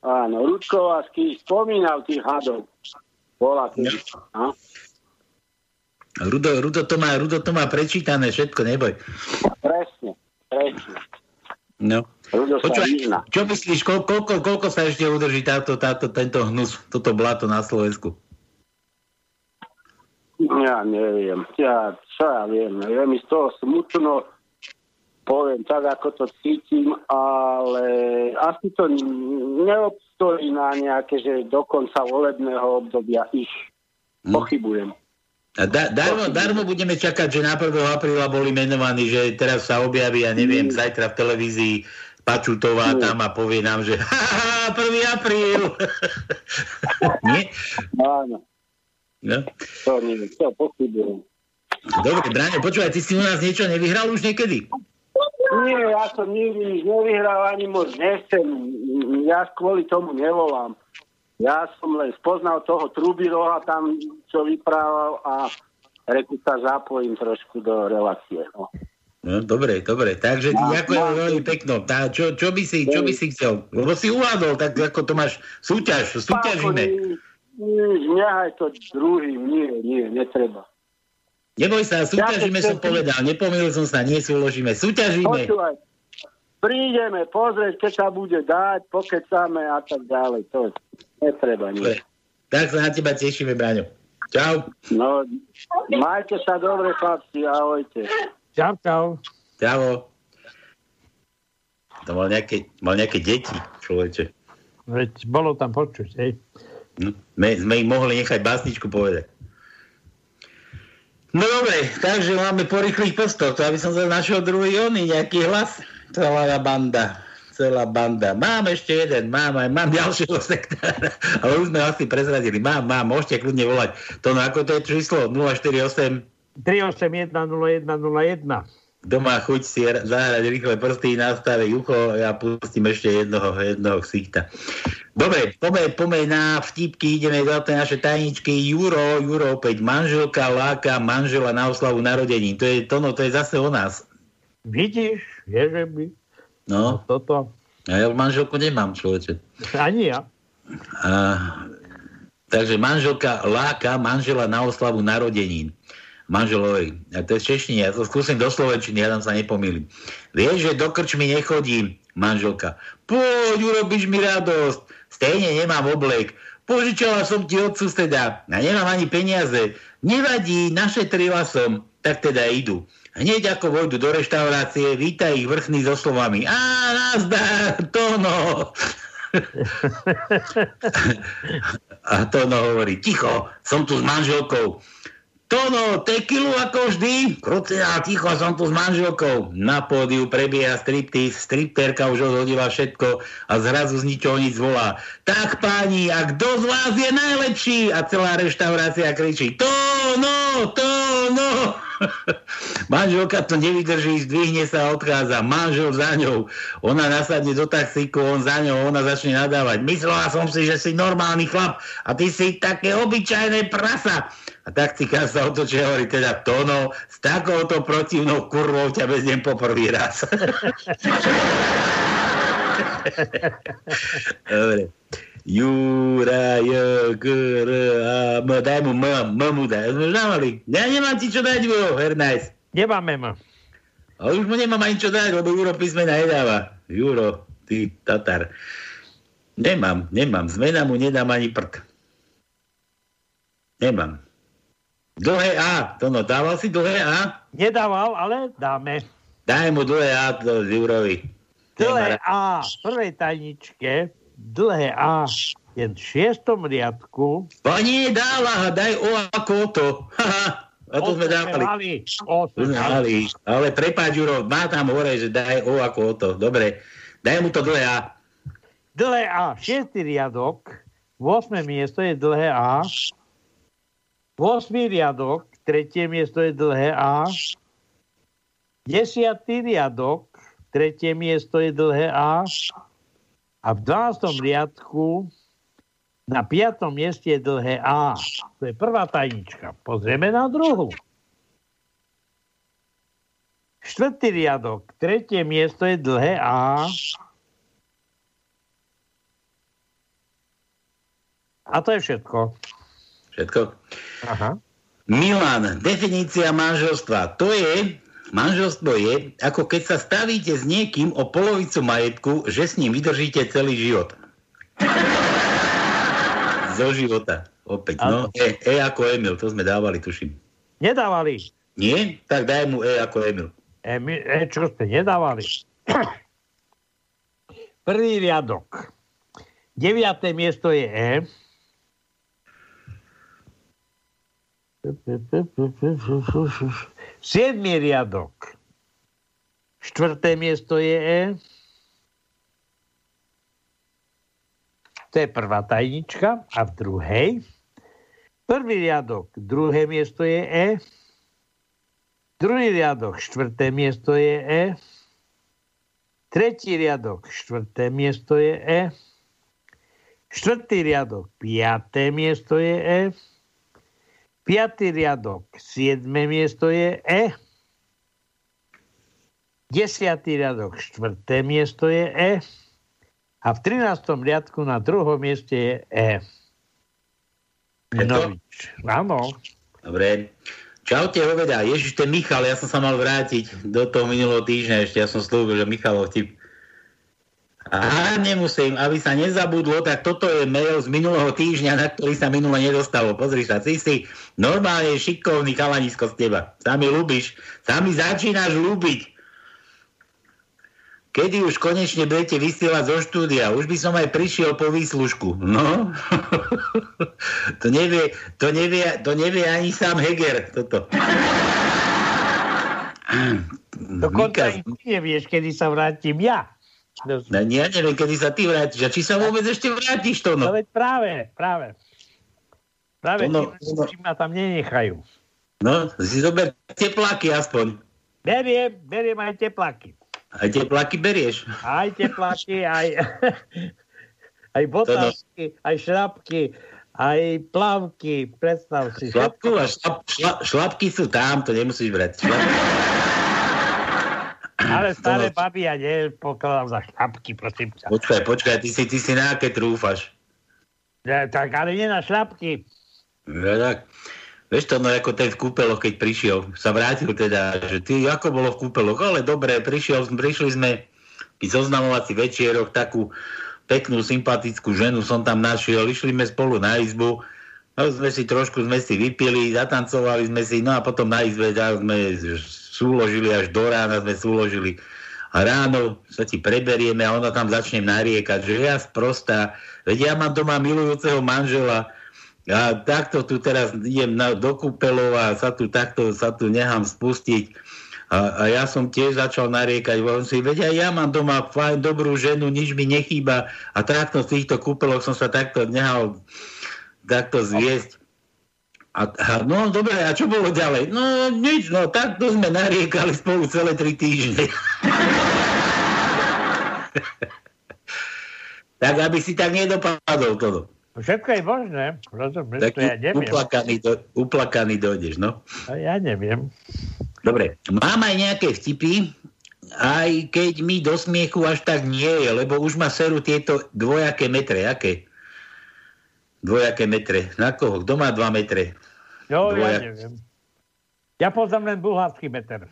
áno. Rudkovársky spomínal tých hadov. Bola kedy. No. Rudo, Rudo, to má, Rudo to má prečítané, všetko, neboj. Presne, presne. No. Rudo sa Počúvaj, čo myslíš, koľko, koľko, koľko sa ešte udrží táto, táto, tento hnus, toto blato na Slovensku? Ja neviem. Ja, čo ja viem. Je mi z toho smutno. Poviem tak, ako to cítim, ale asi to neobstojí na nejaké, že do konca volebného obdobia ich. Hm. Pochybujem. Da, darmo, darmo budeme čakať, že na 1. apríla boli menovaní, že teraz sa objaví, ja neviem, Mm. zajtra v televízii Pačutová Mm. tam a povie nám, že haha, 1. apríl. Nie? Áno, No. to nie, to pochybujem. Dobre, Braňo, počúvaj, ty si u nás niečo nevyhral už niekedy? Nie, ja som nikdy nič nevyhral, ani moc nechcem. Ja kvôli tomu nevolám. Ja som len spoznal toho Trubiroha tam, čo vyprával a reku sa zapojím trošku do relácie. No. No, dobre, dobre. Takže ti ďakujem veľmi pekno. Tá, čo, čo, by si, čo by si chcel? Lebo si uvádol, tak ako to máš súťaž, súťažíme. Nehaj to druhým, nie, nie, netreba. Neboj sa, súťažíme som povedal, nepomýlil som sa, nie súložíme. Súťažíme. Počúvaj, prídeme pozrieť, keď sa bude dať, pokecáme a tak ďalej. To netreba nič. Tak sa na teba tešíme, Braňo. Čau. No, majte sa dobre, chlapci, ahojte. Čau, čau. Čau. To mal nejaké, mal nejaké deti, človeče. Veď bolo tam počuť, hej. No, sme, sme im mohli nechať básničku povedať. No dobre, takže máme po rýchlych postoch. To aby som sa našiel druhý oný, nejaký hlas. Celá banda. Celá banda. Mám ešte jeden, mám aj, mám ďalšieho sektára. Ale už sme asi prezradili. Mám, mám, môžete kľudne volať. To no ako to je číslo? 048 381 0101. kto má chuť si zahrať rýchle prsty, nastaví ucho, ja pustím ešte jednoho, jednoho ksichta. Dobre, poďme, poďme na vtipky, ideme do tej naše tajničky. Juro, Juro opäť, manželka láka manžela na oslavu narodení. To je, to, no, to je zase o nás. Vidíš, je, že by No, toto. a ja už manželku nemám, človeče. Ani ja. A, takže manželka láka manžela na oslavu narodenín. Manželovej. A to je z češtiny. Ja to skúsim do slovenčiny, ja tam sa nepomýlim. Vieš, že do krčmy nechodím, manželka. Poď, urobíš mi radosť. Stejne nemám oblek. Požičala som ti od suseda a nemám ani peniaze. Nevadí, našetrila som. Tak teda idú. Hneď ako vojdu do reštaurácie, víta ich vrchný so slovami. Á, nazdar, Tono. A Tono hovorí, ticho, som tu s manželkou. Tono, tekilu ako vždy? Krucia, ticho, som tu s manželkou. Na pódiu prebieha striptease, stripterka už odhodila všetko a zrazu z ničoho nič volá. Tak páni, a kto z vás je najlepší? A celá reštaurácia kričí, Tono, Tono. Manželka to nevydrží, zdvihne sa a odchádza. Manžel za ňou. Ona nasadne do taxíku, on za ňou, ona začne nadávať. Myslela som si, že si normálny chlap a ty si také obyčajné prasa. A taxikár sa otočí a hovorí teda Tono, s takouto protivnou kurvou ťa veziem po prvý raz. Dobre. Jura, J, R, A, M, daj mu M, M mu daj. Sme dávali. Ja nemám ti čo dať, Juro, Hernajs. Nemáme ma. A už mu nemám ani čo dať, lebo Juro písmena nedáva. Juro, ty Tatar. Nemám, nemám. Zmena mu nedám ani prd. Nemám. Dlhé A. To no, dával si dlhé A? Nedával, ale dáme. Daj mu dlhé A to Jurovi. Dlhé A v prvej tajničke, dlhé A je v šiestom riadku. Pani dáva, daj O ako to. A to sme dávali. mali. O, To sme mali. Ale prepáč, Juro, má tam hore, že daj O ako o to. Dobre. Daj mu to dlhé A. Dlhé A, šiestý riadok, 8. miesto je dlhé A. 8. riadok, tretie miesto je dlhé A. 10. riadok, tretie miesto je dlhé A. A v 12. riadku na 5. mieste je dlhé A. To je prvá tajnička. Pozrieme na druhú. Štvrtý riadok, tretie miesto je dlhé A. A to je všetko. Všetko. Aha. Milan, definícia manželstva. To je, manželstvo je, ako keď sa stavíte s niekým o polovicu majetku, že s ním vydržíte celý život. Zo života. Opäť. No, e, e ako Emil, to sme dávali, tuším. Nedávali. Nie? Tak daj mu E ako Emil. E, my, e čo ste nedávali? Prvý riadok. Deviaté miesto je E. Siedmý riadok. Štvrté miesto je E. To je prvá tajnička. A v druhej. Prvý riadok. Druhé miesto je E. Druhý riadok. Štvrté miesto je E. Tretí riadok. Štvrté miesto je E. Štvrtý riadok. Piaté miesto je E. Piatý riadok. Siedme miesto je E. Desiatý riadok. Štvrté miesto je E. A v 13. riadku na druhom mieste je E. No, áno. Dobre. Čaute, hoveda. Ježiš, ten Michal, ja som sa mal vrátiť do toho minulého týždňa ešte. Ja som slúbil, že Michalov vtip. Aha, nemusím, aby sa nezabudlo, tak toto je mail z minulého týždňa, na ktorý sa minule nedostalo. Pozri sa, ty si normálne šikovný chalanisko z teba. Sa mi ľúbiš, sa mi začínaš ľúbiť. kedy už konečne budete vysielať zo štúdia? Už by som aj prišiel po výslužku. No, to nevie, to nevie, to nevie ani sám Heger, toto. Dokonca ty nevieš, kedy sa vrátim ja. No, No, ja neviem, kedy sa ty vrátiš. A či sa vôbec ešte vrátiš to, no no? veď práve, práve. Práve tí, ono- či ma tam nenechajú. No, si zober tepláky aspoň. Beriem, beriem aj tepláky. A tepláky berieš. Aj tepláky, aj, aj botázky, aj šrapky, aj plavky. Predstav si. Šlapku a šlap, šlap, šlapky sú tam, to nemusíš brať. Šlap... Ale staré No. baby ja nepokladám za šlapky, prosím ťa. Počkaj, počkaj, ty si, ty si na aké trúfaš? Ja, tak, ale nie na šlapky. Ja, tak. Vieš to, no ako ten v kúpeloch, keď prišiel, sa vrátil teda, že ty, ako bolo v kúpeloch, ale dobre, prišiel, prišli sme pri zoznamovací večierok, takú peknú, sympatickú ženu som tam našiel, išli sme spolu na izbu, no sme si trošku, sme si vypili, zatancovali sme si, no a potom na izbe tak sme súložili až do rána, sme súložili a ráno sa ti preberieme a ona tam začne nariekať, že ja sprostá, veď ja mám doma milujúceho manžela, a takto tu teraz idem na, do kúpelov a sa tu takto sa tu nechám spustiť. A, a ja som tiež začal nariekať, on si, veď aj ja mám doma fajn, dobrú ženu, nič mi nechýba a takto v týchto kúpeloch som sa takto nehal takto zviesť. A, a, no dobre, a čo bolo ďalej? No nič, no takto sme nariekali spolu celé tri týždne. tak aby si tak nedopadol toto. Všetko je možné, rozumieš, Tak to ja neviem. uplakaný, do, uplakaný dojdeš, no. To Ja neviem. Dobre, mám aj nejaké vtipy, aj keď mi do smiechu až tak nie je, lebo už ma serú tieto dvojaké metre. Aké? Dvojaké metre. Na koho? Kto má dva metre? Jo, ja Dvojak. neviem. Ja poznám len bulharský meter.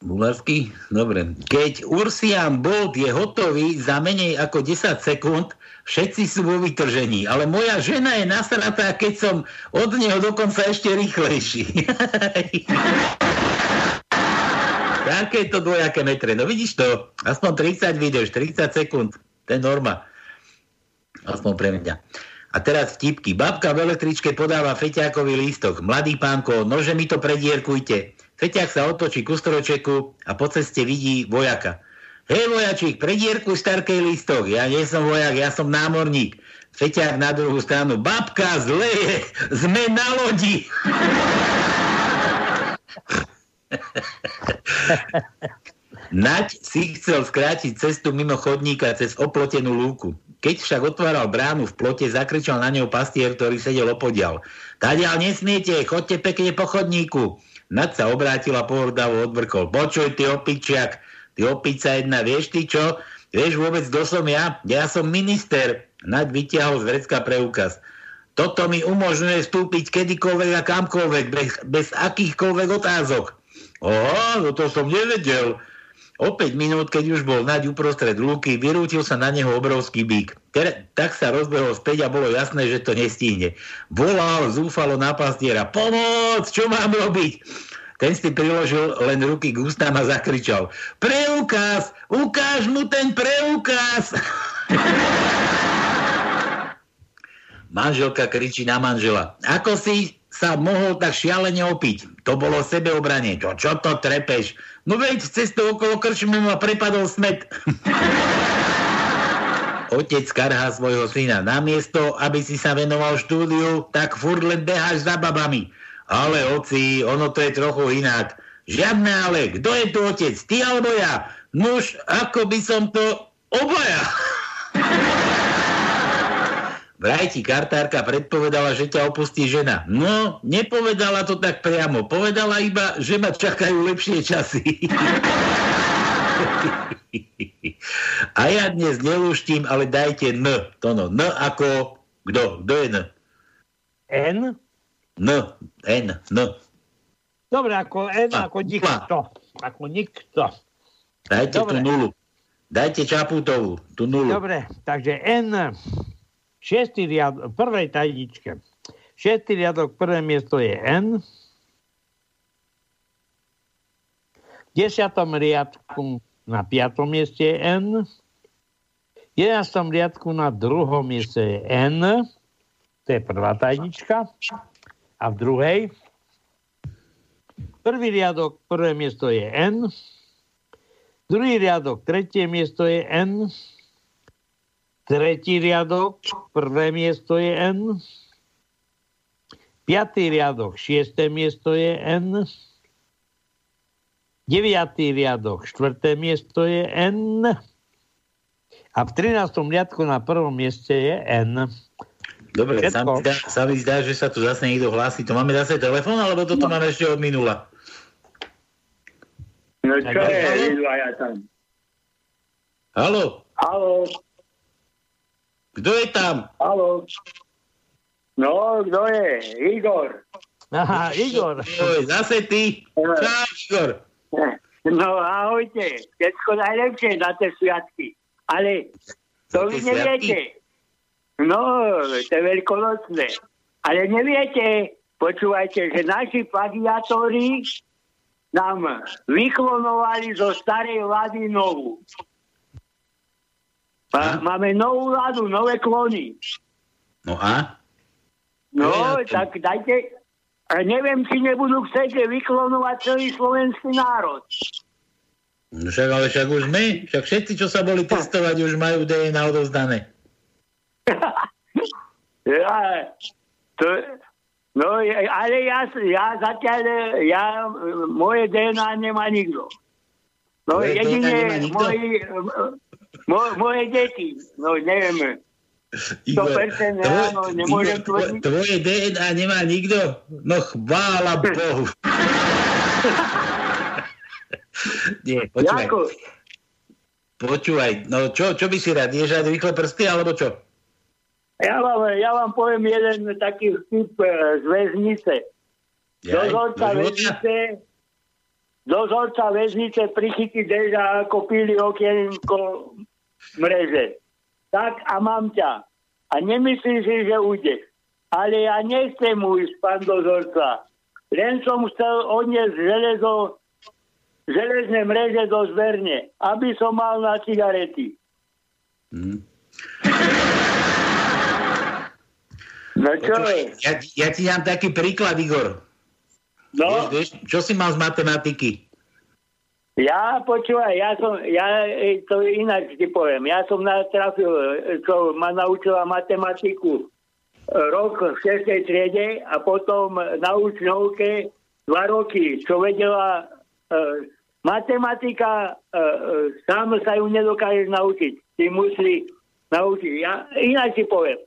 Bulharský? Dobre. Keď Ursian Bolt je hotový za menej ako 10 sekúnd, všetci sú vo vytržení. Ale moja žena je nasratá, keď som od neho dokonca ešte rýchlejší. Takéto dvojaké metre. No vidíš to? Aspoň 30 vydrž, 30 sekúnd. To je norma. Aspoň pre mňa. A teraz vtipky. Babka v električke podáva feťákový lístok. Mladý pánko, nože mi to predierkujte. Feťák sa otočí ku stročeku a po ceste vidí vojaka. Hej vojačík, predierkuj starkej lístok. Ja nie som vojak, ja som námorník. Feťák na druhú stranu. Babka, zle je, sme na lodi. Nať si chcel skrátiť cestu mimo chodníka cez oplotenú lúku. Keď však otváral bránu v plote, zakričal na neho pastier, ktorý sedel opodial. Tadiaľ nesmiete, chodte pekne po chodníku. Nad sa obrátil a pohordavo odvrkol. Počuj, ty opičiak, ty opica jedna, vieš ty čo? Vieš vôbec, kto som ja? Ja som minister. Naď vytiahol z vrecka preukaz. Toto mi umožňuje vstúpiť kedykoľvek a kamkoľvek, bez, bez akýchkoľvek otázok. Oho, no to som nevedel. O 5 minút, keď už bol Naď uprostred lúky, vyrútil sa na neho obrovský bík. Tak sa rozbehol späť a bolo jasné, že to nestihne. Volal zúfalo na pastiera. Pomoc, čo mám robiť? Ten si priložil len ruky k ústám a zakričal. Preukaz! Ukáž mu ten preukaz! Manželka kričí na manžela. Ako si sa mohol tak šialene opiť? To bolo sebeobranie. Čo, čo to trepeš? No veď, cestou okolo krčmy ma prepadol smet. Otec karhá svojho syna. Namiesto, aby si sa venoval štúdiu, tak furt len beháš za babami. Ale oci, ono to je trochu inak. Žiadne ale, kto je tu otec, ty alebo ja? Nuž, ako by som to obaja. Vraj ti kartárka predpovedala, že ťa opustí žena. No, nepovedala to tak priamo. Povedala iba, že ma čakajú lepšie časy. A ja dnes nelúštim, ale dajte N. To no. N ako... Kto? Kto je N? N? N. N. N. Dobre, ako N, A, ako nikto. Ako nikto. Dajte Dobre. tú nulu. Dajte Čaputovú, tú nulu. Dobre, takže N, šiestý riadok, prvej tajničke. Šiestý riadok, prvé miesto je N. V desiatom riadku na piatom mieste je N. V 11. riadku na druhom mieste je N. To je prvá tajnička. A v druhej prvý riadok, prvé miesto je N. Druhý riadok, tretie miesto je N. Tretí riadok, prvé miesto je N. Piatý riadok, šiesté miesto je N. Deviatý riadok, štvrté miesto je N. A v 13. riadku na prvom mieste je N. Dobre, sa mi, zdá, sa mi zdá, že sa tu zase niekto hlási. To máme zase telefón, alebo toto máme ešte od minula? No Tak čo je, halo? dvaja tam? Haló, Haló, kto je tam? haló. No, kto je? Igor. Aha, Igor. Oj, zase ty. Čau, Igor. No ahojte, všetko najlepšie na tie sviatky. Ale to vy neviete. No, to je veľkonočné. Ale neviete, počúvajte, že naši plagiatóri nám vyklonovali zo starej vlády novú. Má- Máme novú vládu, nové klony. No a? No, Ja to- tak dajte... A neviem, či nebudú chcete vyklonovať celý slovenský národ. No však, ale však už my, však všetci, čo sa boli testovať, už majú DNA odovzdané. Ja, to, no, ale ja, ja zatiaľ, ja, moje DNA nemá nikto. No, DNA jedine moji, mo, moje deti, no neviem. 100% áno, nemôžem Igor, tvrdiť. tvoje DNA nemá nikto? No chvála Bohu. Nie, počúvaj. Jako, Počúvaj, no čo, čo by si rád? Ješ rád rýchle prsty, alebo čo? ja, vám, ja vám poviem jeden taký vtip eh, z väznice. Dozorca do života? väznice, dozorca väznice prichytí deža, ako píli okienko mreže. Tak a mám ťa. A nemyslíš si, že ujdeš. Ale ja nechcem ujsť, pán dozorca. Len som chcel odniesť železo, železné mreže do zverne, aby som mal na cigarety. Hm. No čo je? ja, ja ti dám taký príklad, Igor. No, Vieš, vieš, čo si mal z matematiky? Ja počúvaj, ja som, ja e, to inak ti poviem, ja som natrafil, čo ma naučila matematiku e, rok v 6. triede a potom na učňovke dva roky, čo vedela e, matematika, e, e, sám sa ju nedokážeš naučiť. Ty musí naučiť. Ja, inak ti poviem,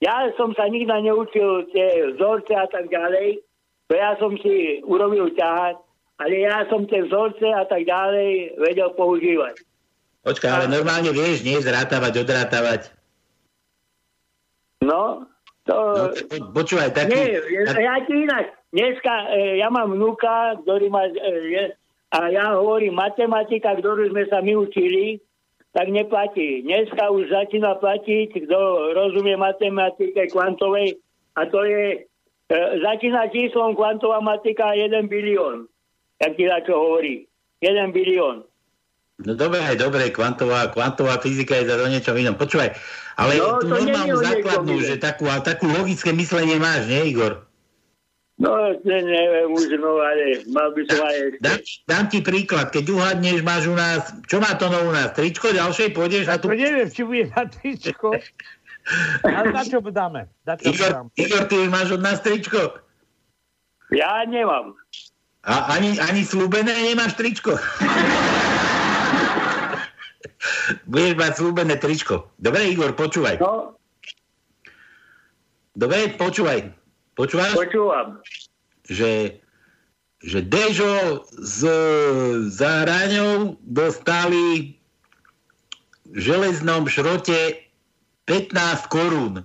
ja som sa nikdy neučil tie vzorce a tak ďalej, to ja som si urobil ťahať, ale ja som tie vzorce a tak ďalej vedel používať. Počkaj, ale normálne vieš, nie zrátavať, odrátavať. No, to... No, po- počúvaj, taký... Nie, ja ti inak. Dneska e, ja mám vnúka, ktorý má... E, a ja hovorím, matematika, ktorú sme sa my učili, tak neplatí. Dneska už začína platiť, kto rozumie matematike kvantovej, a to je... E, začína číslom kvantová matika 1 bilión. Tak ti na čo hovorí. 1 bilión. no dobre, dobre, kvantová, kvantová fyzika je za to niečo inom. Počúvaj, ale No, nie je normálnu základnú, že takú, a takú logické myslenie máš, nie, Igor? No, ne, neviem už, no, ale mal by som aj. Dám, dám ti príklad, keď uhadneš, máš u nás, čo má to no u nás, tričko, ďalšej pôjdeš a tu... To neviem, či bude na tričko. Ale na čo dáme? Na čo Igor, dáme? Igor, ty máš od nás tričko. Ja nemám. A ani, ani slúbené nemáš tričko. Budeš mať slúbené tričko. Dobre, Igor, počúvaj. No, Dobre, počúvaj. Počúvaš? počúvam. že, že Dežo s Zahraňou dostali v železnom šrote 15 korún.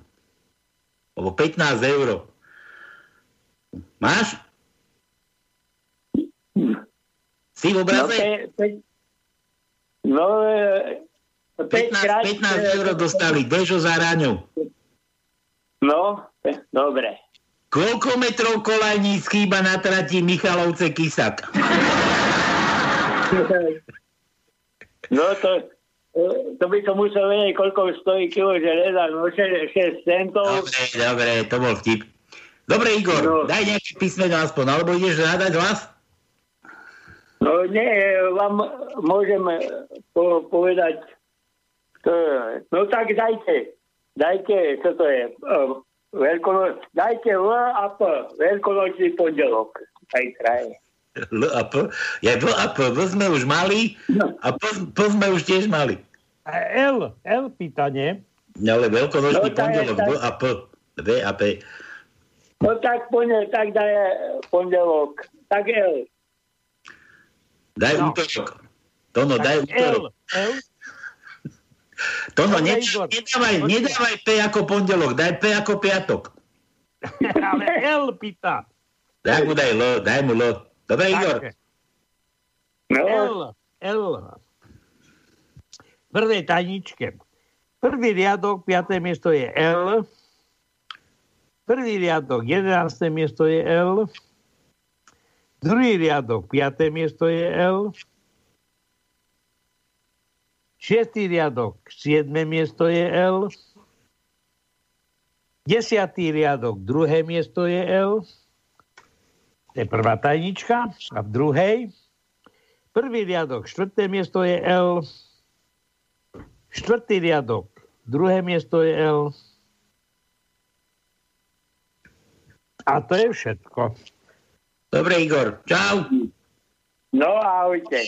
Alebo 15 eur. Máš? Si v No, obraze? pe, pe, no e, 15, krát, 15 eur dostali Dežo za Ráňou. No, pe, dobre. Koľko metrov kolajní schýba na trati Michalovce Kisak? No to, to by to musel vedieť, koľko stojí kilo železa, no 6, 6 centov. Dobre, dobre, to bol vtip. Dobre, Igor, No. daj nejaký písmeno aspoň, alebo ideš hľadať hlas? No nie, vám môžem po, povedať, to, no tak dajte, dajte, čo to je, um, veľkonoc, dajte L a P, veľkonočný pondelok. L a P? Ja V a P, V sme už mali a P, P sme už tiež mali. A L, L pýta, nie? No, ale veľkonočný No, pondelok. V a P, V a P. No tak ponel, tak daj pondelok, tak L. Daj No. útorok. Tono, daj L, útorok. L, Tono, ne, nedávaj, nedávaj P ako pondelok, daj P ako piatok. ale L pýta. Daj mu daj L, daj mu L. Dobre, Igor? Tak, No, L, L. V prvej tajničke. Prvý riadok, piaté miesto je L. Prvý riadok, jedenácté miesto je L. Druhý riadok, piaté miesto je L. Šiestý riadok, siedme miesto je L. Desiatý riadok, druhé miesto je L. To je prvá tajnička. A v druhej Prvý riadok, štvrté miesto je L. Štvrtý riadok, druhé miesto je L. A to je všetko. Dobre, Igor. Čau. no ahojte.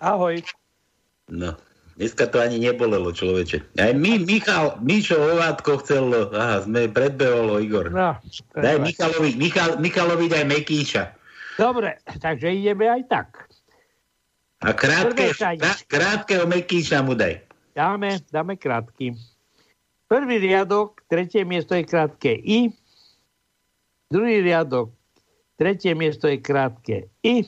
Ahoj. No, dneska to ani nebolelo, človeče. Aj my, Michal, Mišo Ovátko chcel, aha, sme predbehol Igor. No, Daj. Michalovi, Michal, Michalovi daj Mekíša. Dobre, takže ideme aj tak. A krátke, krátkeho Mekíša mu daj. Dáme, dáme krátky. Prvý riadok, tretie miesto je krátke I. Druhý riadok, tretie miesto je krátke I.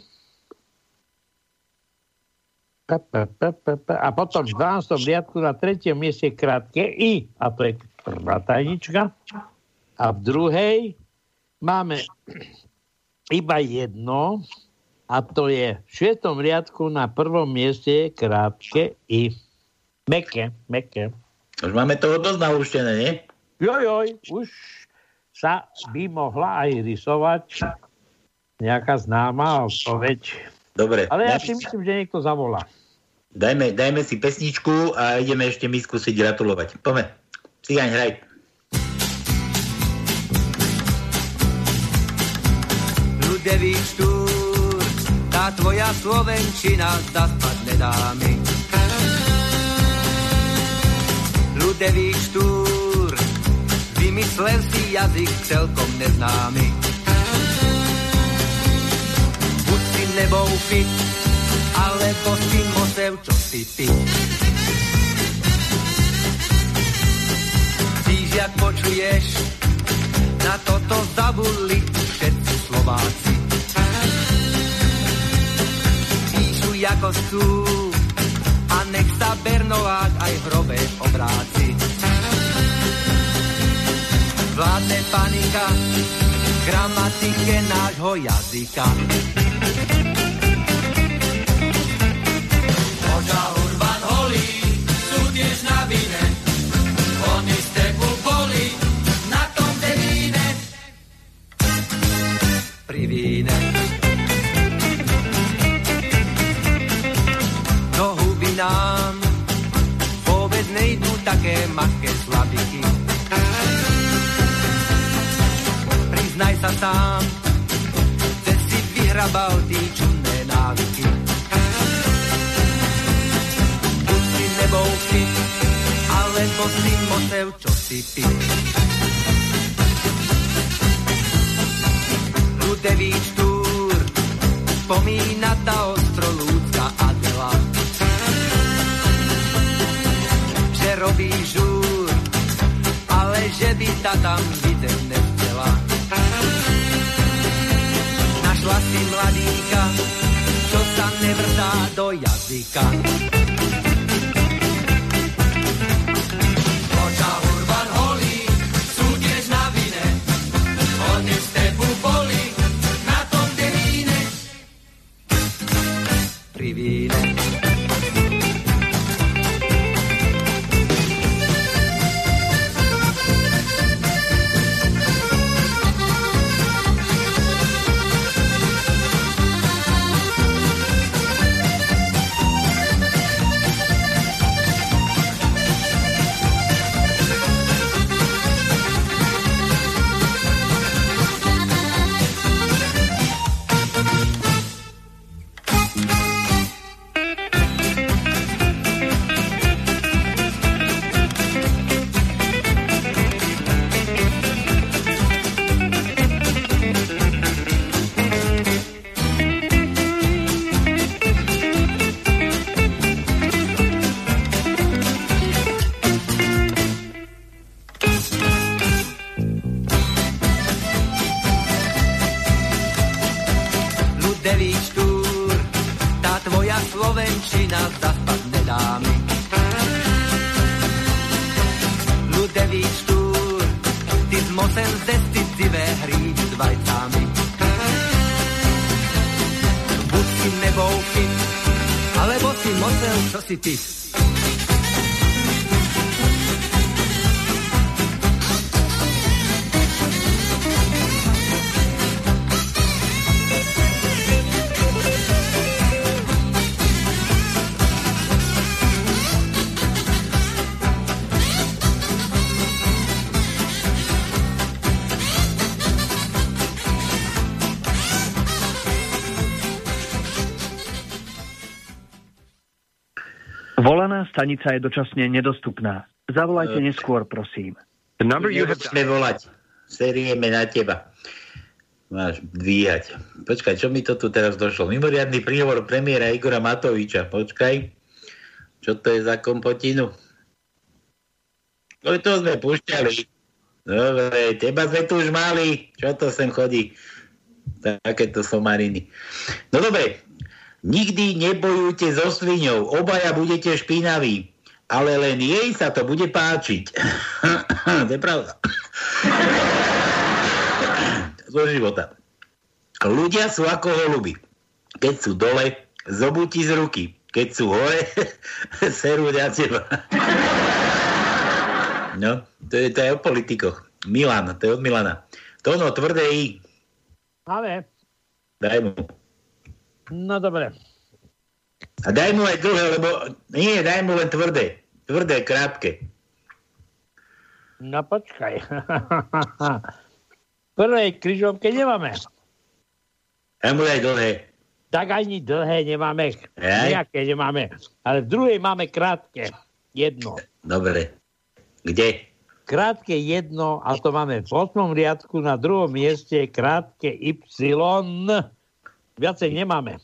Pa, pa, pa, pa, pa. A potom v 12. riadku na tretiem mieste krátke I. A to je prvá tajnička. A v druhej máme iba jedno. A to je v šiestom riadku na prvom mieste krátke I. Meké, meké. Už máme toho dosť nauštené, nie? Jojoj, už sa by mohla aj rysovať nejaká známa odpoveď. Dobre, Ale ja si myslím, že niekto zavolá. dajme, dajme si pesničku a ideme ešte mi skúsiť gratulovať. Poďme. Cigáň, hraj. Ľudevý štúr, tá tvoja Slovenčina zaspať nedá mi. Ľudevý štúr, vymyslel si jazyk celkom neznámy. Nebou fit, alebo si mosev, čo si ty. Víš, jak počuješ, na toto zabudli všetci Slováci. Píšu ako sú a nech sa Bernovák aj hrobe obráci. Vládne panika gramatike nášho jazyka. Také mahké slabiky. Priznaj sa sám, že si vyhrabal tí čudné návyky. Buď si nebou fit, alebo si mosev, čo si ty. Ľudevý štúr, spomína tá ostrolúdka robí žúr, ale že by ta tam vidieť nechcela. Našla si mladíka, čo sa nevrtá do jazyka. Oča Urban stanica je dočasne nedostupná. Zavolajte neskôr, prosím. The number you have... volať. Serieme na teba. Máš dvíhať. Počkaj, čo mi to tu teraz došlo? Mimoriadný príhovor premiéra Igora Matoviča. Počkaj. Čo to je za kompotinu? Ale to sme púšťali. Dobre, teba sme tu už mali. Čo to sem chodí? Takéto somariny. No dobre, Nikdy nebojujte so sviňou, obaja budete špinaví, ale len jej sa to bude páčiť. to je pravda. Zo života. Ľudia sú ako holuby. Keď sú dole, zobúti z ruky. Keď sú hore, serú na teba. No, to je, to je o politikoch. Milan, to je od Milana. Tono, tvrdé I. Ale. Daj mu. No dobre. A daj mu aj dlhé, lebo... Nie, daj mu len tvrdé. Tvrdé, krátke. No počkaj. Prvej križovke nemáme. Daj mu aj dlhé. Tak ani dlhé nemáme. Aj? Nejaké nemáme. Ale v druhej máme krátke. Jedno. Dobre. Kde? Krátke jedno, a to máme v 8. riadku, na druhom mieste krátke Y. Viacej nemáme.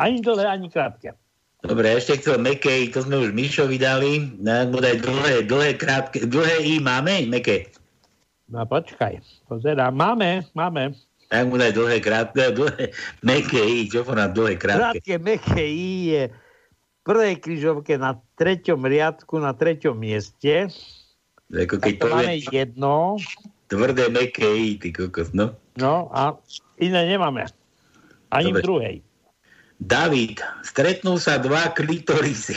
Ani dlhé, ani krátke. Dobre, ešte chcel meké, to sme už Mišovi dali. No, dlhé, dlhé, krátke. Dlhé I máme, meké? No počkaj, pozerám. Máme, máme. Tak mu daj dlhé, krátke, dlhé, meké I, čo nám dlhé, krátke. Krátke, meké I je v prvej križovke na treťom riadku, na treťom mieste. Ako keď to máme jedno. Tvrdé, meké I, ty kokos, no. No a iné nemáme. Ani Dobre. v druhej. David, stretnú sa dva klitorisy.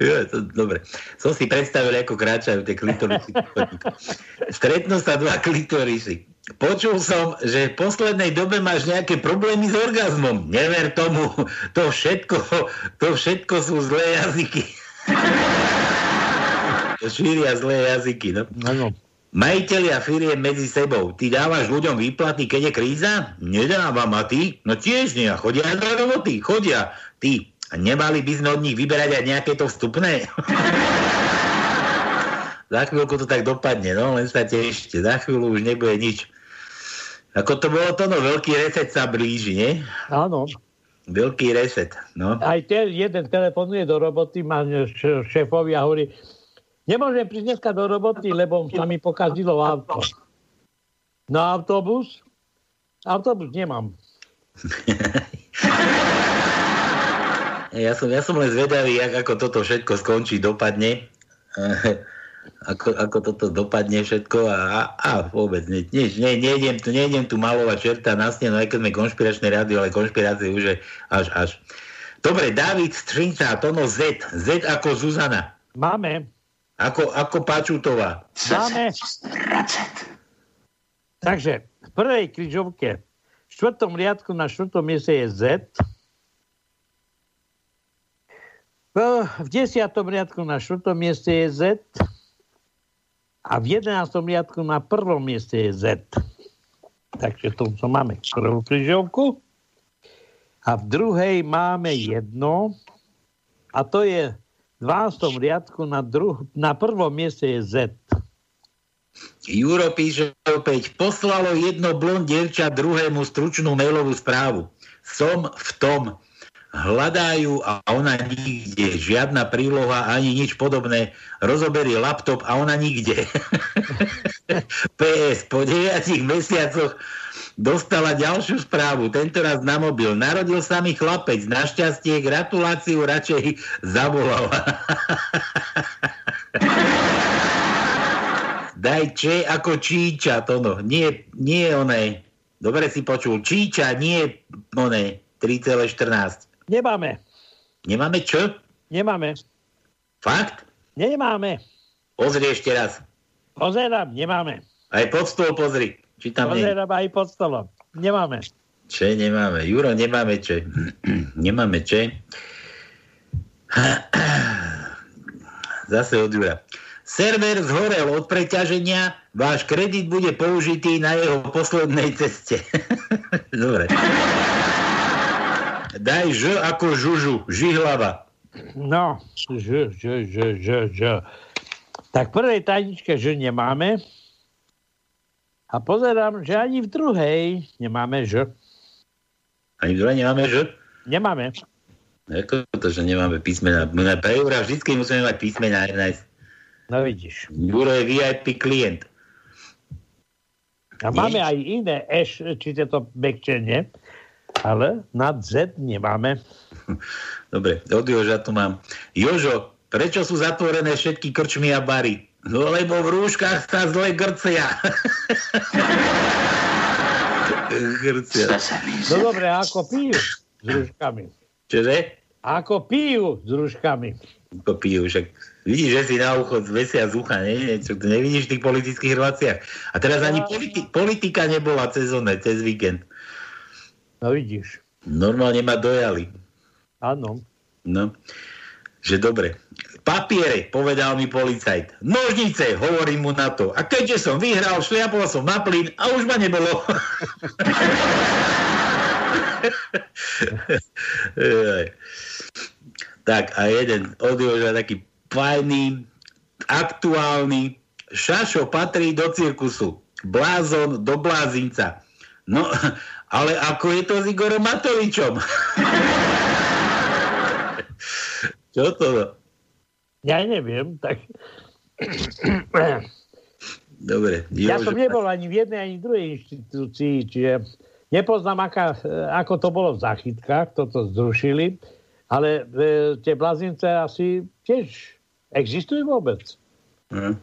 ja, to, dobre. Som si predstavil, ako kráčajú tie klitorisy. Stretnú sa dva klitorisy. Počul som, že v poslednej dobe máš nejaké problémy s orgazmom. Never tomu. To všetko, to všetko sú zlé jazyky. Šíria zlé jazyky, no. Ano. Majiteľia firie medzi sebou. Ty dávaš ľuďom výplaty, keď je kríza? Nedávam. A ty? No tiež nie. Chodia do roboty. Chodia. Ty. Nemali by sme od nich vyberať aj nejaké to vstupné? Za chvíľku to tak dopadne, no len sa tešte. Za chvíľu už nebude nič. Ako to bolo to, no veľký reset sa blíži, nie? Áno. Veľký reset, no. Aj ten jeden telefonuje do roboty, má šéfovi a hovorí, Nemôžem prísť dneska do roboty, lebo sa mi pokazilo auto. Na autobus? Autobus nemám. ja, som, ja som len zvedavý, jak, ako toto všetko skončí, dopadne. ako, ako toto dopadne všetko a, a vôbec ne, ne, ne, nejdem, tu, nejdem tu malovať čerta na stenu, aj keď sme konšpiračné rádio, ale konšpirácie už je až, až. Dobre, David Strinca, Tono Z. Z ako Zuzana. Máme. Ako, ako Pačutová. Máme. Takže v prvej križovke v štvrtom riadku na štvrtom mieste je Z. V desiatom riadku na štvrtom mieste je Z. A v jedenáctom riadku na prvom mieste je Z. Takže tu máme prvú križovku. A v druhej máme jedno. A to je 12. riadku na, druh- na prvom mieste je Z. Juro píše opäť, poslalo jedno blond dievča druhému stručnú mailovú správu. Som v tom. Hľadajú a ona nikde. Žiadna príloha ani nič podobné. Rozoberie laptop a ona nikde. PS, po 9 mesiacoch dostala ďalšiu správu, tentoraz na mobil. Narodil sa mi chlapec, našťastie gratuláciu radšej zavolala. Daj če ako číča, to no. Nie, nie oné. Dobre si počul. Číča, nie oné. 3,14. Nemáme. Nemáme čo? Nemáme. Fakt? Nemáme. Pozri ešte raz. Pozerám, nemáme. Aj pod stôl pozri. Či tam. Pozerám aj pod stolom. Nemáme. Čo nemáme? Juro, nemáme čo. nemáme čo. Zase od Jura. Server zhorel od preťaženia, váš kredit bude použitý na jeho poslednej ceste. Dobre. Daj ž ako žužu, žihlava. No, ž, ž, ž, ž, ž. Tak prvej tajničke ž nemáme. A pozerám, že ani v druhej nemáme ž. Ani v druhej nemáme ž? Nemáme. Ako to, že nemáme písmena? My na pre eura vždycky musíme mať písmena Ernest. No vidíš. Juro je VIP klient. A máme aj iné eš, či to mekčenie, ale nad Z nemáme. Dobre, od Joža tu mám. Jožo, prečo sú zatvorené všetky krčmy a bary? No lebo v rúškach sa zle grcia. grcia. No dobre, ako pijú s rúškami? Čože? Ako pijú s rúškami? Ako pijú, však vidíš, že si na ucho zvesia z ucha, nie? Čo, to nevidíš v tých politických reláciách. A teraz ani politi- politika nebola cez one, cez víkend. No vidíš. Normálne ma dojali. Áno. No, že dobre. Papiere, povedal mi policajt. Nožnice, hovorím mu na to. A keďže som vyhral, šliapol som na plyn a už ma nebolo. tak a jeden od Joža taký fajný, aktuálny. Šašo patrí do cirkusu. Blázon do blázinca. No, ale ako je to s Igorom Matovičom? Čo to? Ja neviem, tak... Dobre. Ja som nebol ani v jednej, ani v druhej inštitúcii, čiže nepoznám, aká, ako to bolo v záchytkách, toto zrušili, ale e, tie blazince asi tiež existujú vôbec. Hm.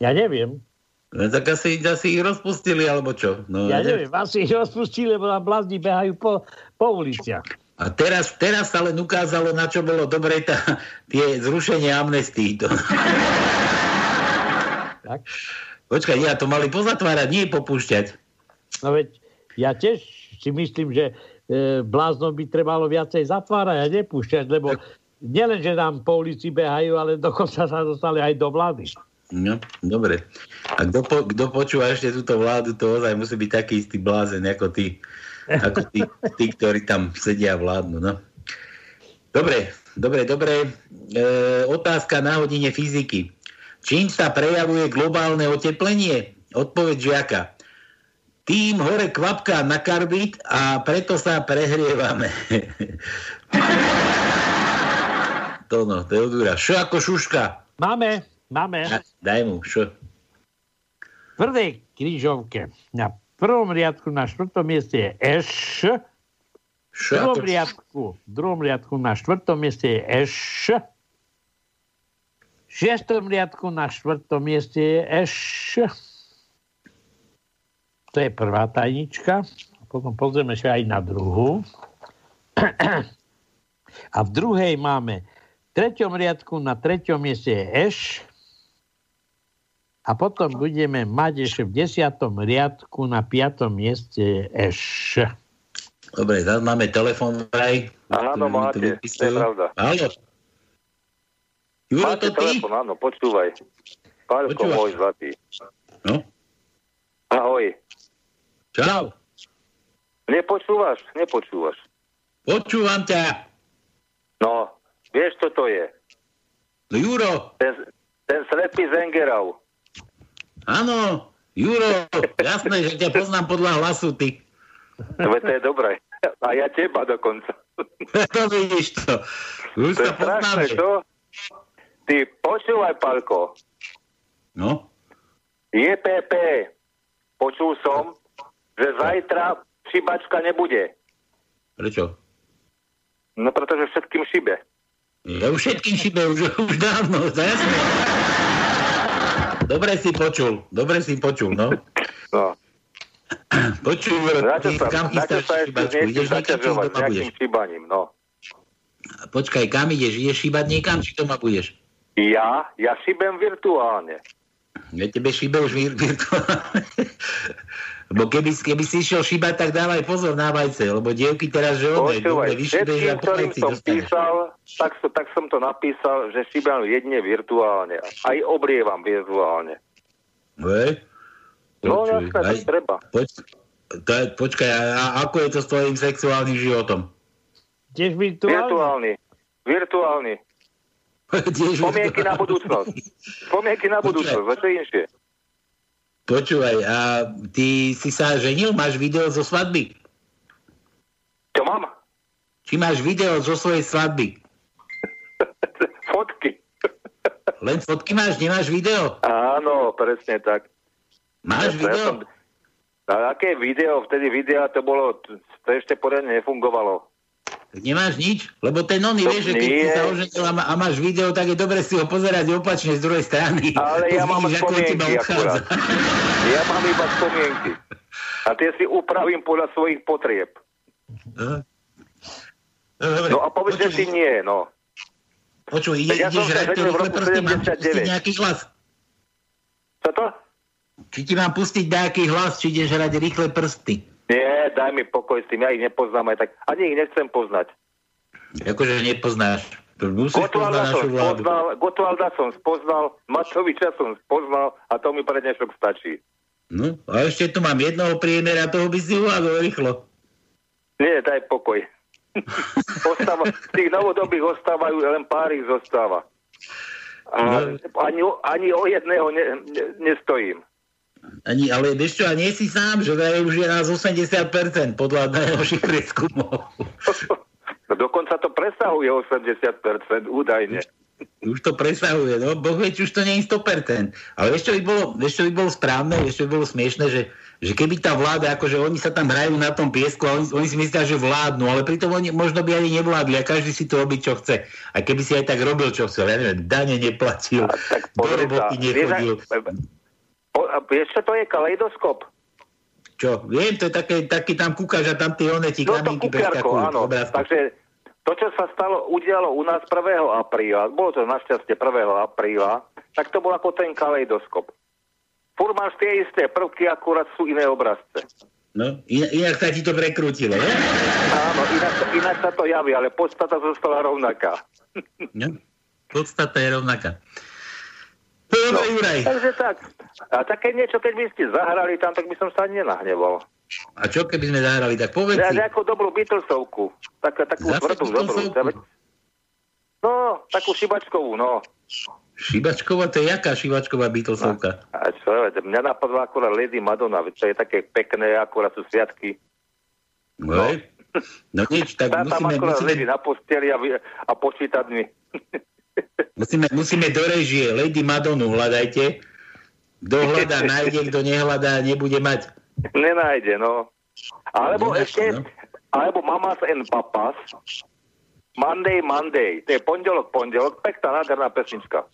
Ja neviem. No, tak asi, asi ich rozpustili, alebo čo? No, Ja neviem, asi ich rozpustili, lebo tam blazni behajú po, po uliciach. A teraz, teraz sa len ukázalo, na čo bolo dobre tá, tie zrušenie amnestii. To... Tak? Počkaj, ja to mali pozatvárať, nie popúšťať. No veď ja tiež si myslím, že e, bláznom by trebalo viacej zatvárať a nepúšťať, lebo nielen, že nám po ulici behajú, ale dokonca sa dostali aj do vlády. No, dobre. A kto, po, kto počúva ešte túto vládu, to ozaj musí byť taký istý blázen ako ty, ako tí, tí, ktorí tam sedia a vládnu. No. Dobre, dobre, dobre. E, otázka na hodine fyziky. Čím sa prejavuje globálne oteplenie? Odpoveď žiaka. Tým hore kvapká na karbid a preto sa prehrievame. to no, to je odúra. Šo ako šuška. Máme, máme. Daj mu, šo. V prvej krížovke na prvom riadku na štvrtom mieste je Eš. V druhom riadku, v druhom riadku na štvrtom mieste je Eš. V šiestom riadku na štvrtom mieste je Eš. To je prvá tajnička. Potom pozrieme sa aj na druhú. A v druhej máme v treťom riadku na treťom mieste je Eš. A potom budeme mať ešte v desiatom riadku na piatom mieste Eš. Dobre, zase máme telefon vraj. Áno, máte, to je pravda. Áno. Juro, Máte to ty? telefon, áno, počúvaj. Pálko môj zlatý. No. Ahoj. Čau. Nepočúvaš? Nepočúvaš. Počúvam ťa. No, vieš, čo to je? No Juro. Ten, ten slepý Zengerau. Áno. Juro, jasné, že ťa poznám podľa hlasu, ty. Veď to je dobré. A ja teba dokonca. to vidíš to. Už To je strašné, čo? Ty počúvaj, Palko. No. JPP. Počul som, že zajtra šibačka nebude. Prečo? No pretože všetkým šibe. Ja už všetkým šibe, už, už dávno, to jasné. Dobre si počul, dobre si počul, no. No. Počuj, ty sa, kam chystáš šibačku? Ideš niekam, či zaťažovať doma budeš? nejakým šibaním, no. Počkaj, kam ideš? Ideš šíbať niekam, či doma budeš? Ja, ja šibem virtuálne. Ja tebe šíbe už vir- virtuálne. Lebo keby, keby si išiel šíbať, tak dávaj pozor na vajce, lebo dievky teraz, že one, dobre, Počúvaj, vyšibeš a ktorým som dostaneš. písal, tak, so, tak som to napísal, že šibam jedne virtuálne. Aj obrievam virtuálne. Hej? No jasné, aj- treba. Poč, to je, počkaj, a, a ako je to s tvojim sexuálnym životom? Tiež virtuálne? Virtuálny. Virtuálny. Tiež Spomienky na budúcnosť. Spomienky na budúcnosť, to je inšie. Počúvaj, a ty si sa ženil? Máš video zo svadby? Čo mám? Či máš video zo svojej svadby? Fotky. Len fotky máš, nemáš video? Áno, presne tak. Máš Ja video? som- A aké video? Vtedy videa to bolo, to ešte poriadne nefungovalo. Nemáš nič? Lebo ten oný, No vieš, že keď si sa oženil a, má, a máš video, tak je dobre si ho pozerať opačne z druhej strany. Ale ja mám Vidíš, spomienky odchádza. akurát. Ja mám iba spomienky. A tie si upravím podľa svojich potrieb. Dobre, No a povedzte si nie, no. Počuj, ide, ja ideš hrať to rýchle prsty, mám ti 79. pustiť nejaký hlas? Čo to? Či ti mám pustiť nejaký hlas, či ideš hrať rýchle prsty? Nie, daj mi pokoj s tým, ja ich nepoznám aj tak. Ani ich nechcem poznať. Akože nepoznáš. Gotwalda som spoznal, Gotwalda som spoznal, Matoviča som spoznal a to mi pre dnešok stačí. No, a ešte tu mám jednoho priemera, toho by si uhádol rýchlo. Nie, daj pokoj. Ostáva, z tých novodobých ostávajú, len pár ich zostáva. A No. ani, ani o jedného ne, ne, nestojím. Ani, ale vieš čo, a nie si sám, že vraj už je nás 80% podľa najnovších prieskumov. No dokonca to presahuje 80% údajne. Už to presahuje, no, boh vie, už to nie je 100%. Ale vieš, čo by bolo, vieš, čo by bolo správne, vieš, čo by bolo smiešne, že, že keby tá vláda, akože oni sa tam hrajú na tom piesku a oni, oni si myslia, že vládnu, ale pritom oni možno by ani nevládli a každý si to robí, čo chce. A keby si aj tak robil, čo chcel, ja neviem, dane neplatil, do Pozri sa, roboty vieš, a vieš, čo to je kaleidoskop? Čo, viem, to je také, taký tam kúkaš a tam tie one ti No preskakujú. áno. obrázky. Takže to, čo sa stalo, udialo u nás 1. apríla, bolo to našťastie 1. apríla, tak to bol ako ten kaleidoskop. Fur máš tie isté prvky, akurát sú iné obrazce. No, inak, sa ti to prekrútilo, ne? Áno, inak, inak sa to javí, ale podstata zostala rovnaká. No, podstata je rovnaká. Dobre, Juraj. Takže tak. A také niečo, keď by ste zahrali tam, tak by som sa ani nenahneval. A čo keby sme zahrali, tak povedz Ja nejakú dobrú Beatlesovku. Tak, takú Zase tvrdú, dobrú. No, takú šibačkovú, no. Šibačková, to je jaká šibačková Beatlesovka? A čo, mňa napadla akurát Lady Madonna, to je také pekné, akurát sú sviatky. No. no nič, tak Tá tam musíme, akurát musíme, leží na posteli a, a počíta dni. musíme, musíme do režie Lady Madonu hľadajte. Kto hľadá, nájde, kto nehľadá, nebude mať. Nenájde, no. Alebo Nenájde, ešte, no. alebo Mamas and Papas. Monday, Monday. To je pondelok, pondelok. Pekná, nádherná pesnička.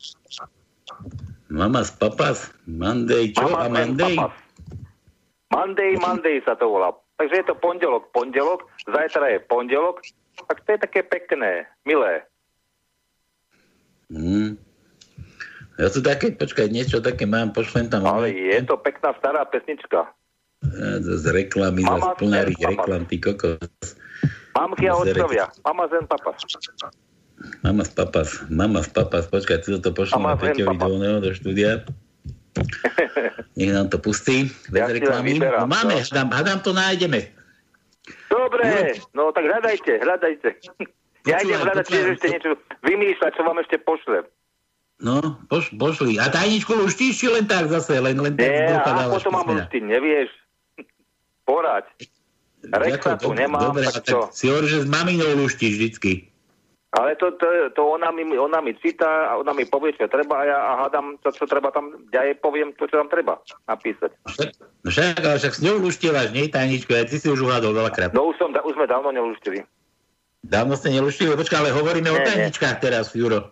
Mama z papas, Monday, čo? A Mamas and Monday? Papas. Monday, Monday sa to volá. Takže je to pondelok, pondelok, zajtra je pondelok, tak to je také pekné, milé. Hmm. Ja tu také, počkaj, niečo také mám, pošlem tam. Ale je to pekná stará pesnička. Ja, z reklamy, zase plnári reklam, ty kokos. Mamky a otcovia. Mama zen papas. Mama z papas, mama z papas, počkaj, ty to pošlem z Peťovi do, oného, do štúdia. Nech nám to pustí, bez Ja reklamy. vyberám, No máme, no. hádam, hádam to nájdeme. Dobre, no tak hľadajte, hľadajte. Ja Počúvaj, idem hľadať tiež ešte niečo, vymýšľať, čo vám ešte pošlem. No, poš, pošli. A tajničku luštíš, či len tak zase, len, len Nie, a potom mám luštiť, nevieš. Porať. Rexa Ako, tu nemám, dobre, tak čo? si hovorí, že s maminou luštíš vždycky. Ale to, to, to ona, mi, ona mi číta a ona mi povie, čo treba a ja a hádam to, čo treba tam, ja jej poviem to, čo tam treba napísať. Však, ale však s ňou luštievaš, nie, tajničko, aj ty si už uhádol veľakrát. No už, som, už sme dávno neluštili. Dávno ste neluštili, počkaj, ale hovoríme o Nie, nie. tajničkách teraz, Juro.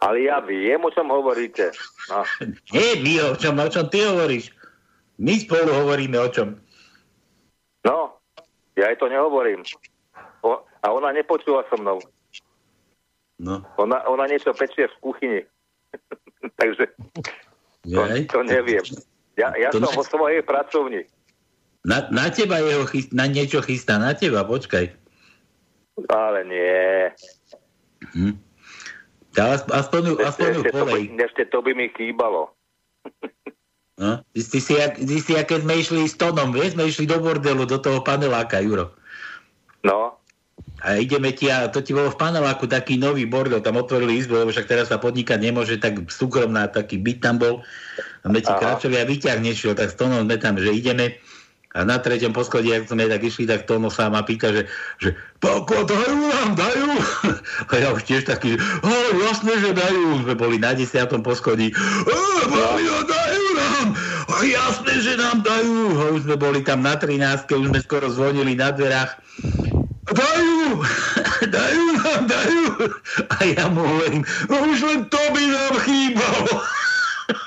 Ale ja viem, o čom hovoríte. No. Nie, my o čom, o čom ty hovoríš. My spolu hovoríme o čom. no, ja jej to nehovorím. O, a ona nepočúva so mnou. No. Ona, ona niečo pečie v kuchyni. Takže to, to neviem. Ja, ja To som vo svojej pracovni. Na, na teba jeho chyst, na niečo chystá, na teba, počkaj. Ale nie. Hm. Ja aspoň, aspoň, ju- Ešte to, by, ešte to by mi chýbalo. No? Ty, ty, si, jak, ty si, keď sme išli s Tonom, vieš, sme išli do bordelu, do toho paneláka, Juro. No, A ideme ti, a to ti bolo v paneláku taký nový bordel, tam otvorili izbu, lebo však teraz sa podnikať nemôže, tak súkromná, taký byt tam bol. A sme ti Aha. kráčali a výťah nešiel, tak s Tonom sme tam, že ideme. A na treťom poschodí, ak sme tak išli, tak Tono sa ma pýta, že, že Pálko, dajú nám, dajú. A ja už tiež taký, o, jasné, že dajú. Sme boli na desiatom poschodí. O, Mario, dajú nám. A jasné, že nám dajú. A už sme boli tam na 13, už sme skoro zvonili na dverách. Dajú, dajú nám, dajú. A ja mu hovorím, no už len to by nám chýbalo.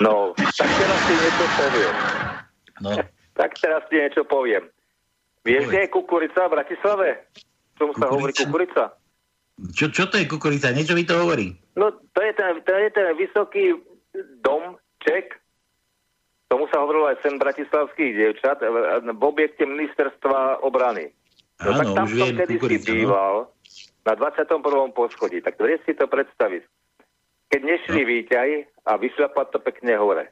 no, tak teraz ti niečo poviem. No, Tak teraz ti niečo poviem. Vieš, kde je kukurica v Bratislave? Čomu sa hovorí kukurica? čo, čo to je kukurica? Niečo mi to hovorí. No, to je ten, to je ten vysoký domček, tomu sa hovorilo aj sen bratislavských dievčat, v objekte ministerstva obrany. No tak Áno, tam už som viem, kedy si kukurica, no. býval, na 21. poschodí. Tak vieš si to predstaviť. Keď nešli No. výťahy a vyšľapať to pekne hore.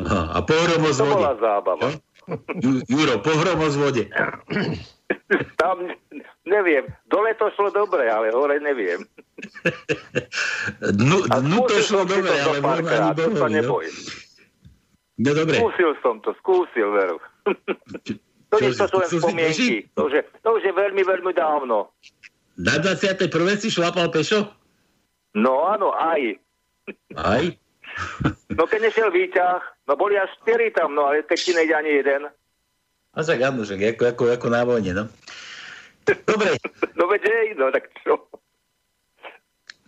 Aha, a pohromo z To bola zábava. Ju- Juro, pohromo z. Tam, neviem, dole to šlo dobre, ale hore neviem. Dnu, dnu to šlo dobre, to ale možno ani párkrát, to no. neboj. No dobre. Skúsil som to, skúsil, veru. To nie si to sú len spomienky. To už, je, to už je veľmi, veľmi dávno. Na 21. si šlapal pešo? No áno, aj. Aj? No keď nešiel výťah, no boli až 4 tam, no ale ti nejde ani jeden. A však áno, však ako, ako, ako na vojne, no. Dobre, No veď hej, no tak čo?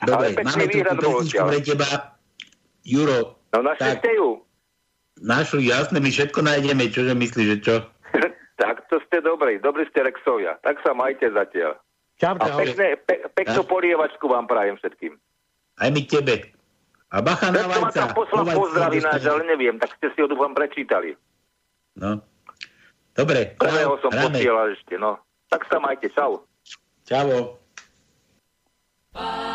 dobre, Ale máme tu pesničku pre teba. Juro, No našli Tak. ste ju. našli, jasné, my všetko nájdeme, čože myslíš, že čo? tak to ste dobrí, dobrí ste Rexovia. Tak sa majte zatiaľ. Čaute, A pekné, pe, peknú Tak. polievačku vám prajem všetkým. Aj my tebe. A bacha na vajca. poslal Chovaj sa, pozdrav ináč, dostane. ale neviem, tak ste si ho dúfam prečítali. No. Dobre, Prvého som hráme. posielal ešte, no. Tak sa majte, čau. Čavo. Monday,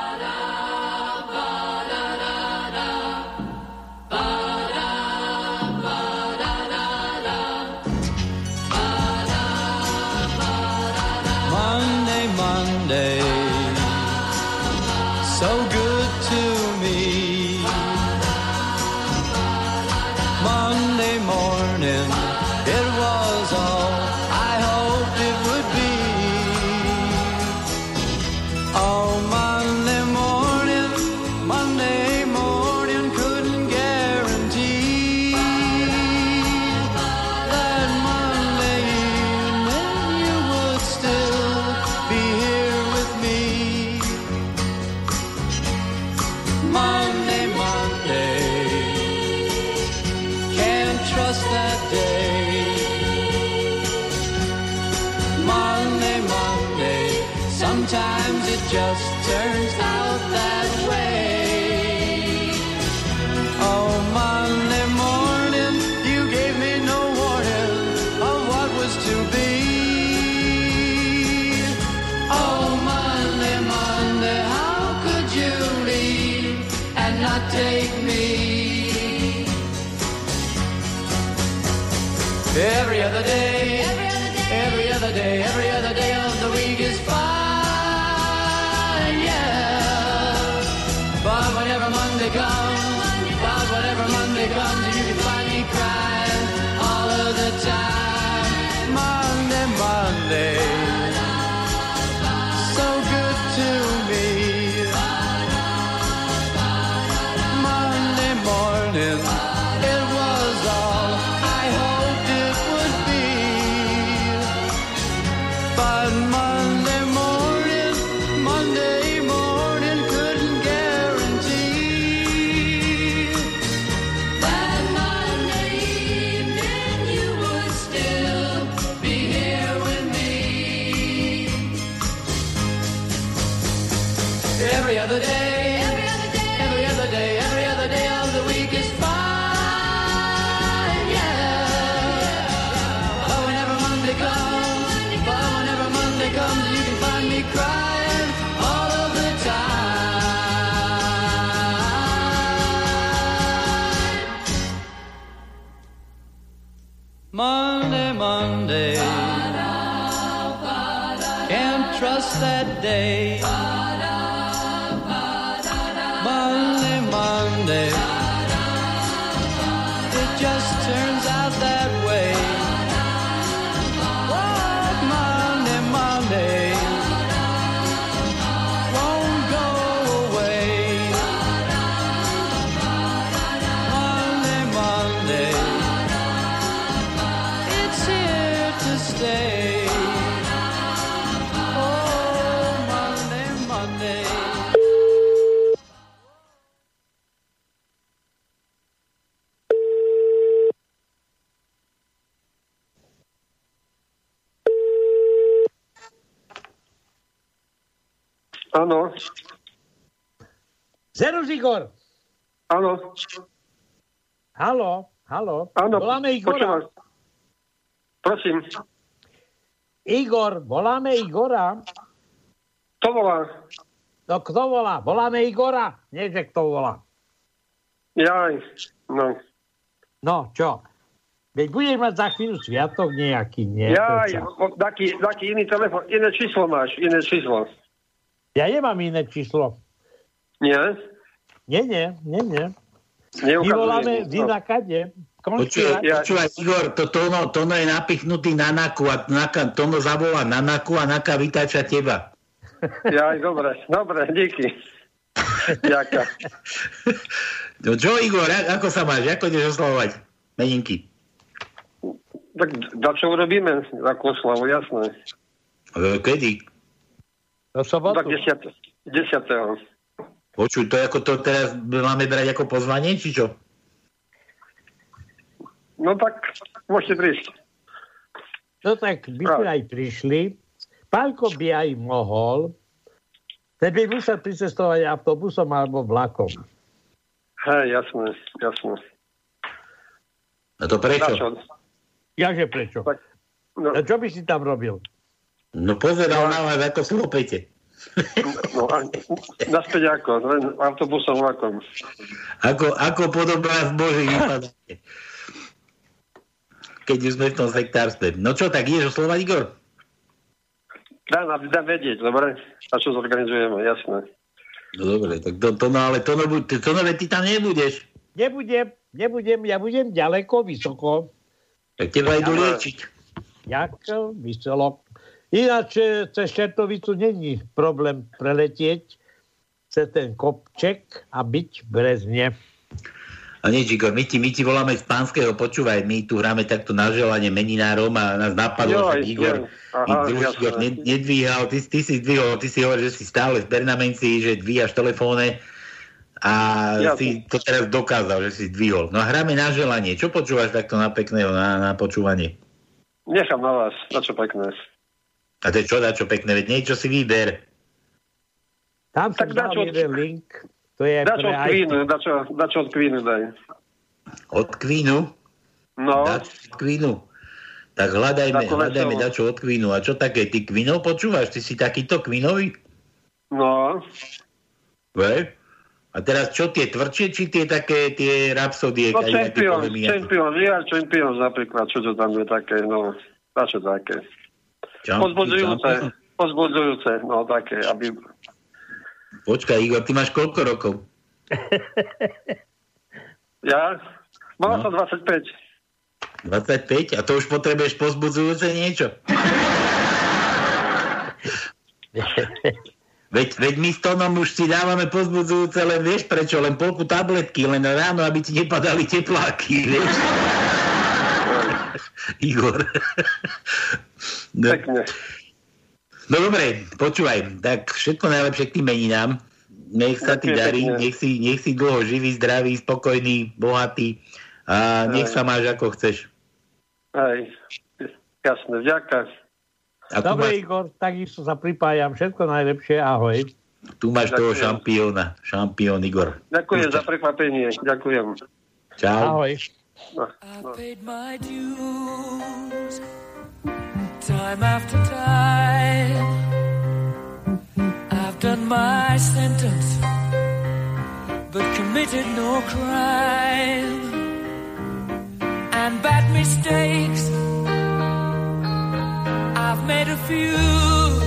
Igor. áno, Halo, halo. áno. Voláme Igora. počúvam. Prosím, Igor, voláme Igora. to volá. No kto volá? Voláme Igora. Nie, že kto volá. Jaj, no. No, čo? Veď budeš mať za chvíľu sviatok nejaký, nie? Jaj, taký, taký iný telefon, iné číslo máš, iné číslo. Ja nemám iné číslo. Nie? Nie, nie, nie, nie. My Neukazuje. voláme No. z inakade. Počúvaj, počúvaj, Igor, to tono, tono je napichnutý na naku a naka, tono zavolá na naku a naka vytáča teba. Jaj, dobre, dobre, díky. Ďaká. No čo, Igor, ako sa máš? Ako ideš oslavovať meninky? Tak da čo urobíme? Takú oslavu, jasné. E, Kedy? Do sobotu. Tak 10. 10. Počuj, to ako to teraz máme brať ako pozvanie, či čo? No tak môžete prísť. No tak by sme aj prišli. Pálko by aj mohol. Ten by musel pricestovať autobusom alebo vlakom. Hej, jasné, jasné. A to prečo? Na čo? Jaže prečo? No, A čo by si tam robil? No pozeral na vás, ako slopete. No, a, naspäť ako? Len autobusom, vlakom. Ako, ako podobná z Boží vypadáte. Keď už sme v tom sektárstve. No čo, tak ideš oslovať, Igor? Dám, dám vedieť, dobre? A čo zorganizujeme, jasné. No dobre, tak to, to no, ale to, no, to, to no, ty tam nebudeš. Nebudem, nebudem, ja budem ďaleko, vysoko. Tak teba idú liečiť. Jak vyselo. Ináč e, cez Čertovicu není problém preletieť cez ten kopček a byť v Brezne. A nie, Igor, my ti, my ti voláme z pánskeho, počúvaj, my tu hráme takto na želanie meninárom a nás napadlo, že Igor. Aha, Igor, jasné. Igor ne, nedvíhal, ty, ty si zdvihol, ty si hovoril, že si stále v Bernamenci, že dvíhaš telefóne a Jasné. si to teraz dokázal, že si zdvihol. No a hráme na želanie. Čo počúvaš takto na pekného, na, na počúvanie? Nechám na vás, na čo pekné. A to je čo, na čo pekné, veď niečo si vyber. Tam som Tak dal dačo- jeden link. To je Dačo pre od aj... Queenu, dačo, dačo od Queenu daj. Od Queenu? No, Dačo od Queenu. Tak hľadajme, Takú hľadajme veselú. dačo od Queenu. A čo také, ty Queenov počúvaš? Ty si takýto Queenový? no, Ve? A teraz čo tie tvrdšie, či tie také tie rapsodie? no poviem, Champions, Real Champions napríklad, čo to tam je také, no, dačo také. Pozbudzujúce, pozbudzujúce, no také, aby... Počkaj, Igor, ty máš koľko rokov? Ja? Mal No. som 25. 25? A to už potrebuješ pozbudzujúce niečo? Veď, veď my s Tonom už si dávame pozbudzujúce, len vieš prečo, len polku tabletky, len ráno, aby ti nepadali tepláky, vieš? Igor. No, Pekne. no dobre, počúvaj, tak všetko najlepšie k tým meninám. Nech sa ti Ďakujem darí, nech si, nech si dlho živý, zdravý, spokojný, bohatý a nech sa máš ako chceš. Aj. A tu Dobre, máš, Igor, takisto sa pripájam. Všetko najlepšie, ahoj. tu máš toho Ďakujem. šampióna, šampión Igor. Ďakujem za prekvapenie. Ďakujem. Čau. Ahoj. No, I paid my dues time after time. I've done my sentence, but committed no crime. And bad mistakes, I've made a few.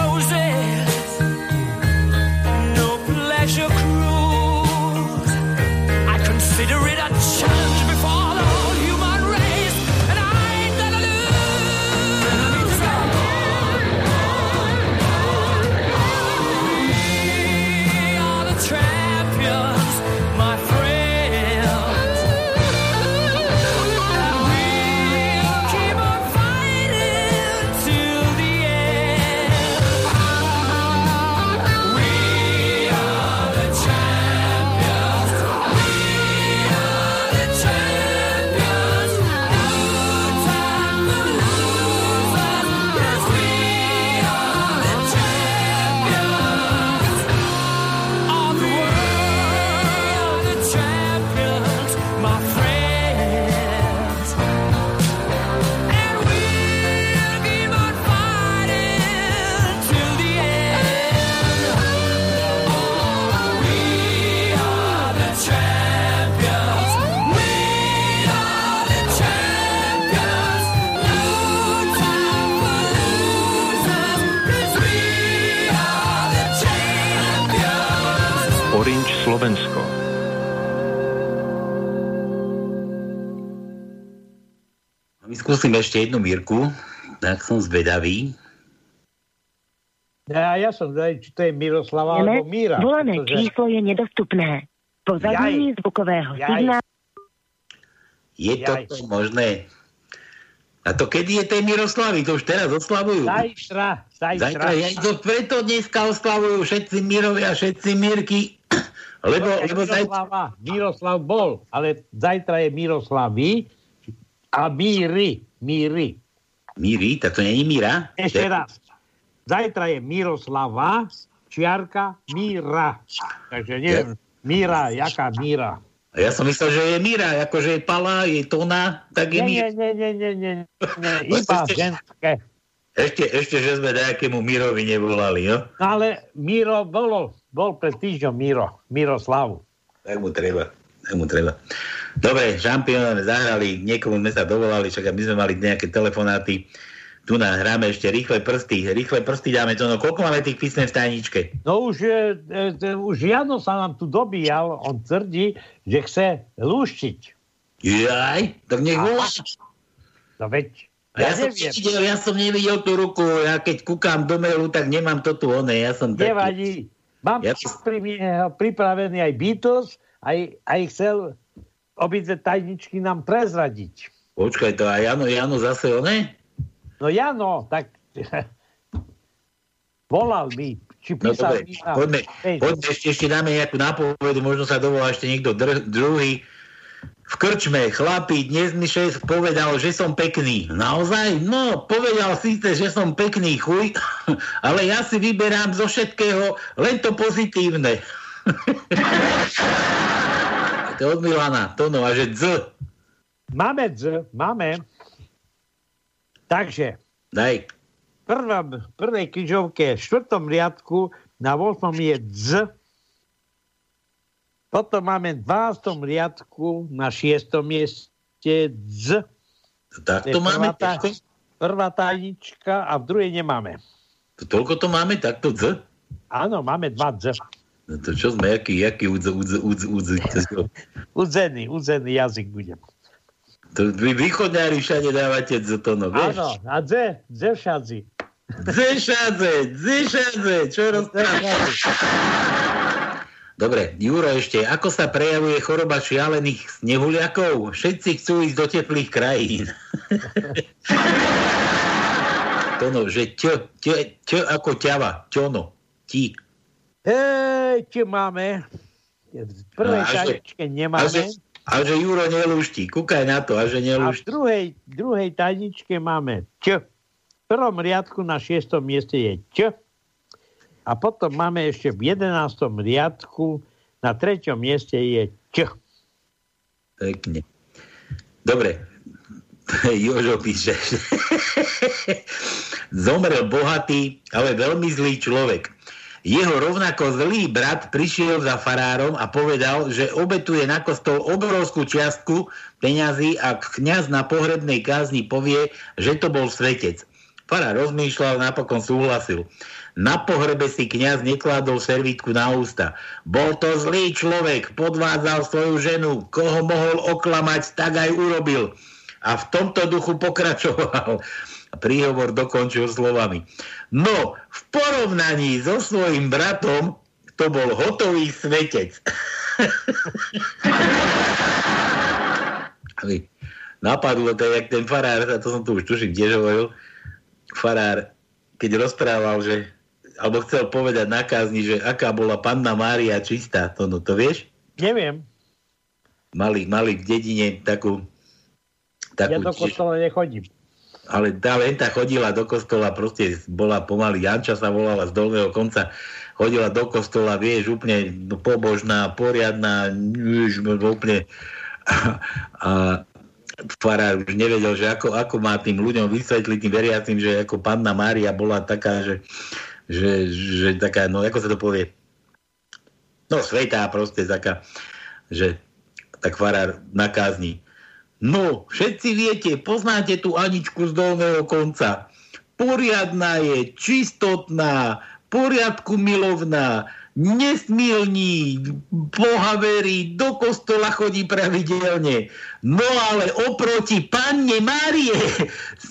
skúsim ešte jednu Mírku, tak som zvedavý. Ja, ja som zvedavý, či to je Miroslava alebo Míra. Volané pretože- číslo je nedostupné. Po zaznení zvukového Jaj. signálu Je to možné? A to kedy je tej Miroslavy? To už teraz oslavujú. Zajtra, zajtra. Zajtra, ja, to preto dneska oslavujú všetci Mirovia, všetci Mirky. Lebo, lebo zajtra... Miroslava, Miroslav bol, ale zajtra je Miroslavy a Míry. Míry. Míry, tak to není Míra? Ešte raz. Zajtra je Miroslava, čiarka Míra. Takže neviem, Míra, jaká Míra. Ja som myslel, že je Míra, akože je Pala, je Tona, tak je Nie, Míra. nie, nie, nie, nie, nie, iba ženské. Ešte, ešte, že sme nejakému Mírovi nevolali, no? No ale Miro bolo, bol pred týždňom Miro, Miroslavu. Tak mu treba, tak mu treba. Dobre, šampiónové zahrali, niekomu sme sa dovolali, však my sme mali nejaké telefonáty. Tu nám hráme ešte rýchle prsty, rýchle prsty dáme to, no koľko máme tých písmen v tajničke? No už, e, e, už Jano sa nám tu dobíjal, on tvrdí, že chce lúštiť. Jaj, tak nech volá. No veď, A ja, som nevidel, ja som nevidel tú ruku, ja keď kúkam do mailu, tak nemám to tu oné, ja som taký. Nevadí. Mám Ja ja pri, pripravený aj Beatles aj, aj chcel obidve tajničky nám prezradiť. Počkaj, to a Jano, Jano zase one? No Jano, tak volal mi, či No písal dobre, mi na poďme, poďme ešte, ešte dáme nejakú nápovedu, možno sa dovolá ešte niekto dr- druhý. V krčme chlapi, dnes mi šéf povedal, že som pekný. Naozaj? No, povedal síce, že som pekný chuj, ale ja si vyberám zo všetkého len to pozitívne. to od Milana, to no, a že dz. Máme dz, máme. Takže, Daj. prvá, prvej križovke, v štvrtom riadku, na 8 je dz. Potom máme v 12. riadku, na 6. mieste dz. Tak to máme tá, prvá tajnička a v druhej nemáme. To toľko to máme, takto dz? Áno, máme dva dz. No to čo sme, jaký, jaký udz, udz, udz, udz, udz, Udzený, udzený jazyk budem. To vy východňári všade dávate dz to no, vieš? Áno, a dze, dze všadzi. Zešadze, zešadze, čo rozprávaš? Dobre, Juro ešte, ako sa prejavuje choroba šialených snehuliakov? Všetci chcú ísť do teplých krajín. to no, že ť, ť, ť ako ťava, čono, ti. Čo máme? V prvej No, tajničke A že, nemáme. a že Juro nelúšti, kúkaj na to, a že A v nelúšti. druhej, druhej tajničke máme Č. V prvom riadku na šiestom mieste je Č. A potom máme ešte v jedenáctom riadku na treťom mieste je Č. Pekne. Dobre. Jožo píše. Zomrel bohatý, ale veľmi zlý človek. Jeho rovnako zlý brat prišiel za farárom a povedal, že obetuje na kostol obrovskú čiastku peňazí a kňaz na pohrebnej kázni povie, že to bol svetec. Farár rozmýšľal, napokon súhlasil. Na pohrebe si kňaz nekladol servítku na ústa. Bol to zlý človek, podvádzal svoju ženu, koho mohol oklamať, tak aj urobil. A v tomto duchu pokračoval. A príhovor dokončil slovami. No, v porovnaní so svojím bratom to bol hotový svetec. Napadlo to, jak ten farár, a to som tu už tuším, tiež hovoril, farár, keď rozprával, že alebo chcel povedať na kázni, že aká bola panna Mária čistá, to, no, to vieš? Neviem, Mali, mali v dedine takú, takú ja do kostola nechodím. Ale tá Lenta chodila do kostola, proste bola pomaly, Janča sa volala z dolného konca, chodila do kostola, vieš, úplne pobožná, poriadna, vieš, úplne a, farár už nevedel, že ako, ako má tým ľuďom vysvetliť, tým veriacim, že ako panna Mária bola taká, že, že, že taká, no ako sa to povie, no svetá proste taká, že tak farár na kázni. No, všetci viete, poznáte tú Aničku z dolného konca. Poriadná je, čistotná, poriadku milovná, nesmilní, Boha verí, do kostola chodí pravidelne. No ale oproti panne Márie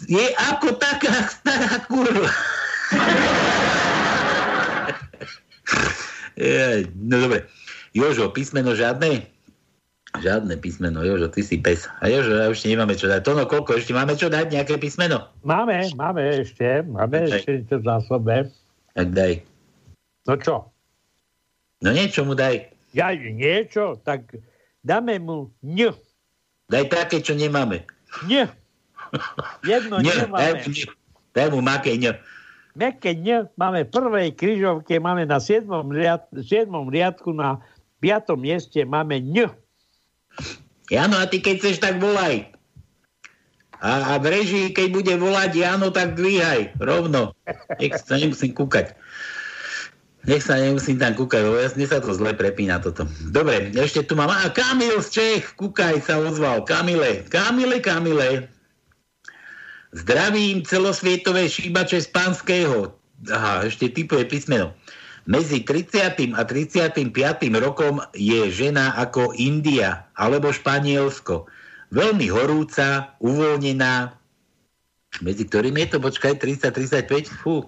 je ako taká stará kurva. No dobre. Jožo, písmeno žiadne? Žiadne písmeno, Jožo, ty si pes. A Jožo, ja ešte nemáme čo dať. Tono, koľko? Ešte máme čo dať? Nejaké písmeno? Máme, máme ešte, máme Daj. ešte niečo v zásobe. Tak daj. No čo? No niečo mu daj. Ja niečo, tak dáme mu ň. Daj také, čo nemáme. Ň. Jedno ň daj, máme. mu nie. daj mu maké ň. Meké ň máme v prvej križovke, máme na 7. Riad, 7. riadku, na 5. mieste máme ň. Jano, a ty keď chceš, tak volaj. A, a v režii, keď bude volať Jano, tak dvíhaj. Rovno. Nech sa nemusím kúkať. Nech sa nemusím tam kúkať, lebo jasne sa to zle prepína toto. Dobre, ešte tu mám. A Kamil z Čech, kúkaj sa ozval. Kamile, Kamile, Kamile. Zdravím celosvietové šíbače z Pánskeho. Aha, ešte typuje písmeno. Medzi 30. a 35. rokom je žena ako India alebo Španielsko. Veľmi horúca, uvoľnená, Medzi ktorými je to, počkaj, 335? Fú.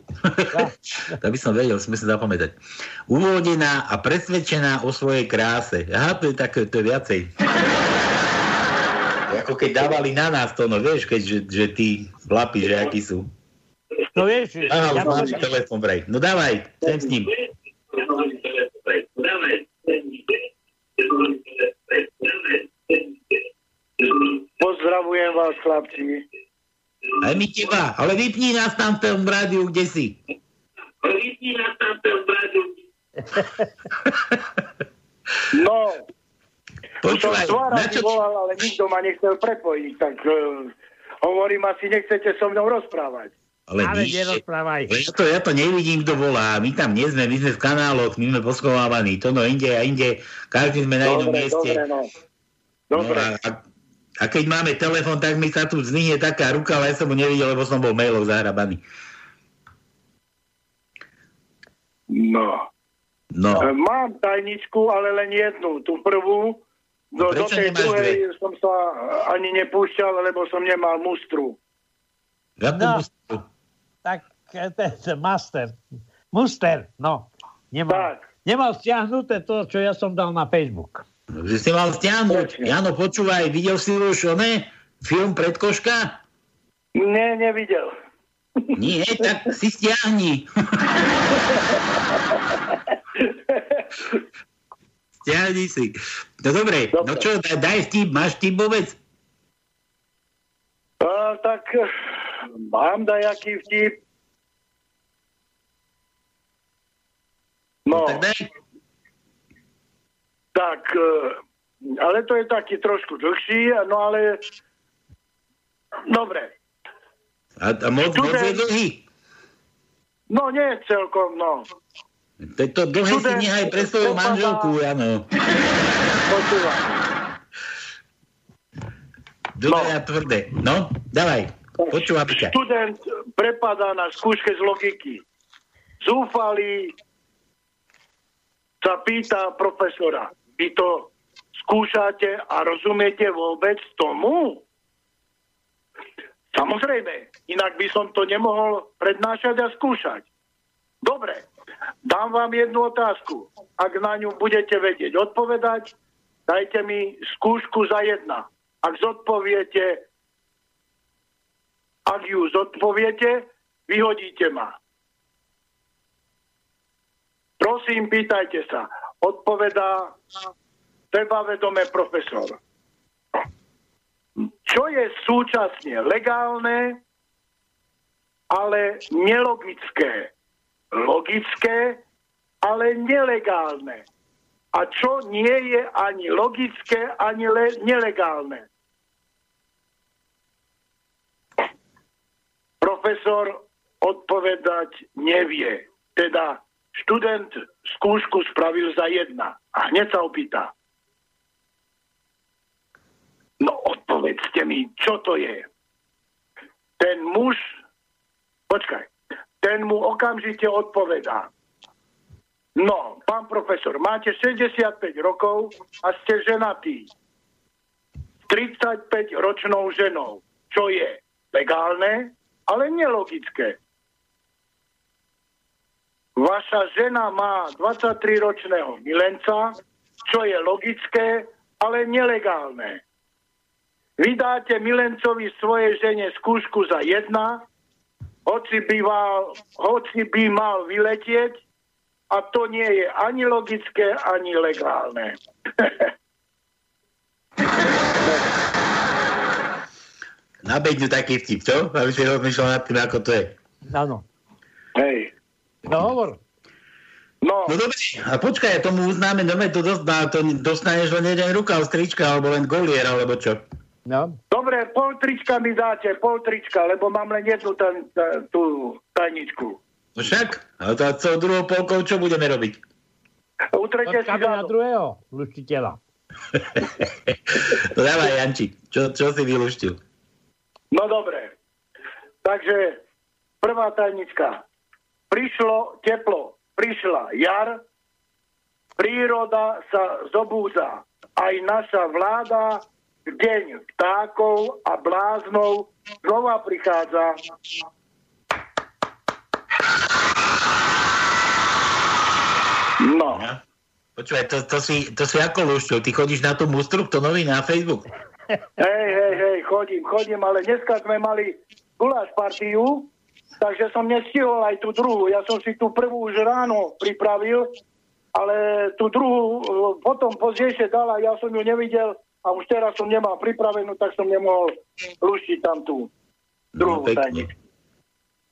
to by som vedel, sme si zapamätať. Uvodená a presvedčená o svojej kráse. Aha, to je také, to je viacej. Ako keď dávali na nás to, no vieš, keď, že, že tí chlapi, že akí sú. No vieš, Aha, ja mám telefon vraj. No dávaj, sem s ním. Pozdravujem vás, chlapci. Aj my teba, ale vypni nás tam v tom rádiu, kde si. No, Počúvaj, som na čo- volal, ale nikto ma nechcel prepojiť, tak uh, hovorím, asi nechcete so mnou rozprávať. Ale, Ale nič, nerozprávaj. ja to, ja to nevidím, kto volá. My tam nie sme, my sme v kanáloch, my sme poschovávaní. To no inde a inde, každý sme na jednom Dobre, mieste. dobre, no. No, a, a, keď máme telefon, tak mi sa tu zdvihne taká ruka, ale ja som ho nevidel, lebo som bol mailov zahrabaný. No. No. E, Mám tajničku, ale len jednu. Tú prvú. Do, do tej druhej som sa ani nepúšťal, lebo som nemal mustru. No. Tak master. Muster, no. Nemal, nemal stiahnuté to, čo ja som dal na Facebook. Že si mal stiahnuť. Jano, počúvaj, videl si už oné film Predkoška? Nie, nevidel. Nie, tak si stiahni. stiahni si. No dobre, no čo, daj, daj vtip, máš vtip vôbec? A, tak eh, mám dajaký vtip. No. Tak daj. Tak, eh, ale to je taký trošku dlhší, no ale... Dobre. A, a moc, moc je dlhý. No nie celkom, no. To, to dlhé si nechaj pre svoju manželku, Jano. Počúvaj. Dlhé a tvrdé. No, dávaj. Počúvam. Študent prepadá na skúške z logiky. Zúfalý sa pýta profesora, vy to skúšate a rozumiete vôbec tomu? Samozrejme, inak by som to nemohol prednášať a skúšať. Dobre, dám vám jednu otázku. Ak na ňu budete vedieť odpovedať, dajte mi skúšku za jedna. Ak zodpoviete, ak ju zodpoviete, vyhodíte ma. Prosím, pýtajte sa. Odpovedá sebavedomé profesor. Čo je súčasne legálne, ale nelogické? Logické, ale nelegálne. A čo nie je ani logické, ani le- nelegálne? Profesor odpovedať nevie. Teda študent skúšku spravil za jedna. A hneď sa opýta. No odpovedzte mi, čo to je? Ten muž, počkaj, ten mu okamžite odpovedá. No, pán profesor, máte 65 rokov a ste ženatý. 35-ročnou ženou, čo je legálne, ale nelogické. Vaša žena má 23-ročného milenca, čo je logické, ale nelegálne. Vydáte milencovi svojej žene skúšku za jedna, hoci by mal, hoci by mal vyletieť, a to nie je ani logické, ani legálne. Na beďu taký vtip, čo? Aby si rozmýšľal nad tým, ako to je. Áno. No hovor. No. no dobre, a počkaj, tomu uznáme, no to, dos, to dostaneš len jeden rukav, strička, alebo len golier, alebo čo? No. Dobre, pol trička mi dáte, pol trička, lebo mám len jednu ten, ten, tú tajničku. No však, a to co druhou polkou, čo budeme robiť? Utrete si na druhého luštiteľa. To dávaj, Janči, čo, čo si vyluštil? No dobre. Takže prvá tajnička. Prišlo teplo, prišla jar, príroda sa zobúza. Aj naša vláda deň vtákov a bláznov znova prichádza. No. Počúvaj, to, to, si, to si ako Lušťo, ty chodíš na tú mustru, to nový na Facebook? Hej, hej, hej, chodím, chodím, ale dneska sme mali guláš partiu, takže som nestihol aj tú druhú. Ja som si tú prvú už ráno pripravil, ale tú druhú eh, potom pozdejšie dala, ja som ju nevidel a už teraz som nemal pripravenú, tak som nemohol luštiť tam tú druhú No, pekne.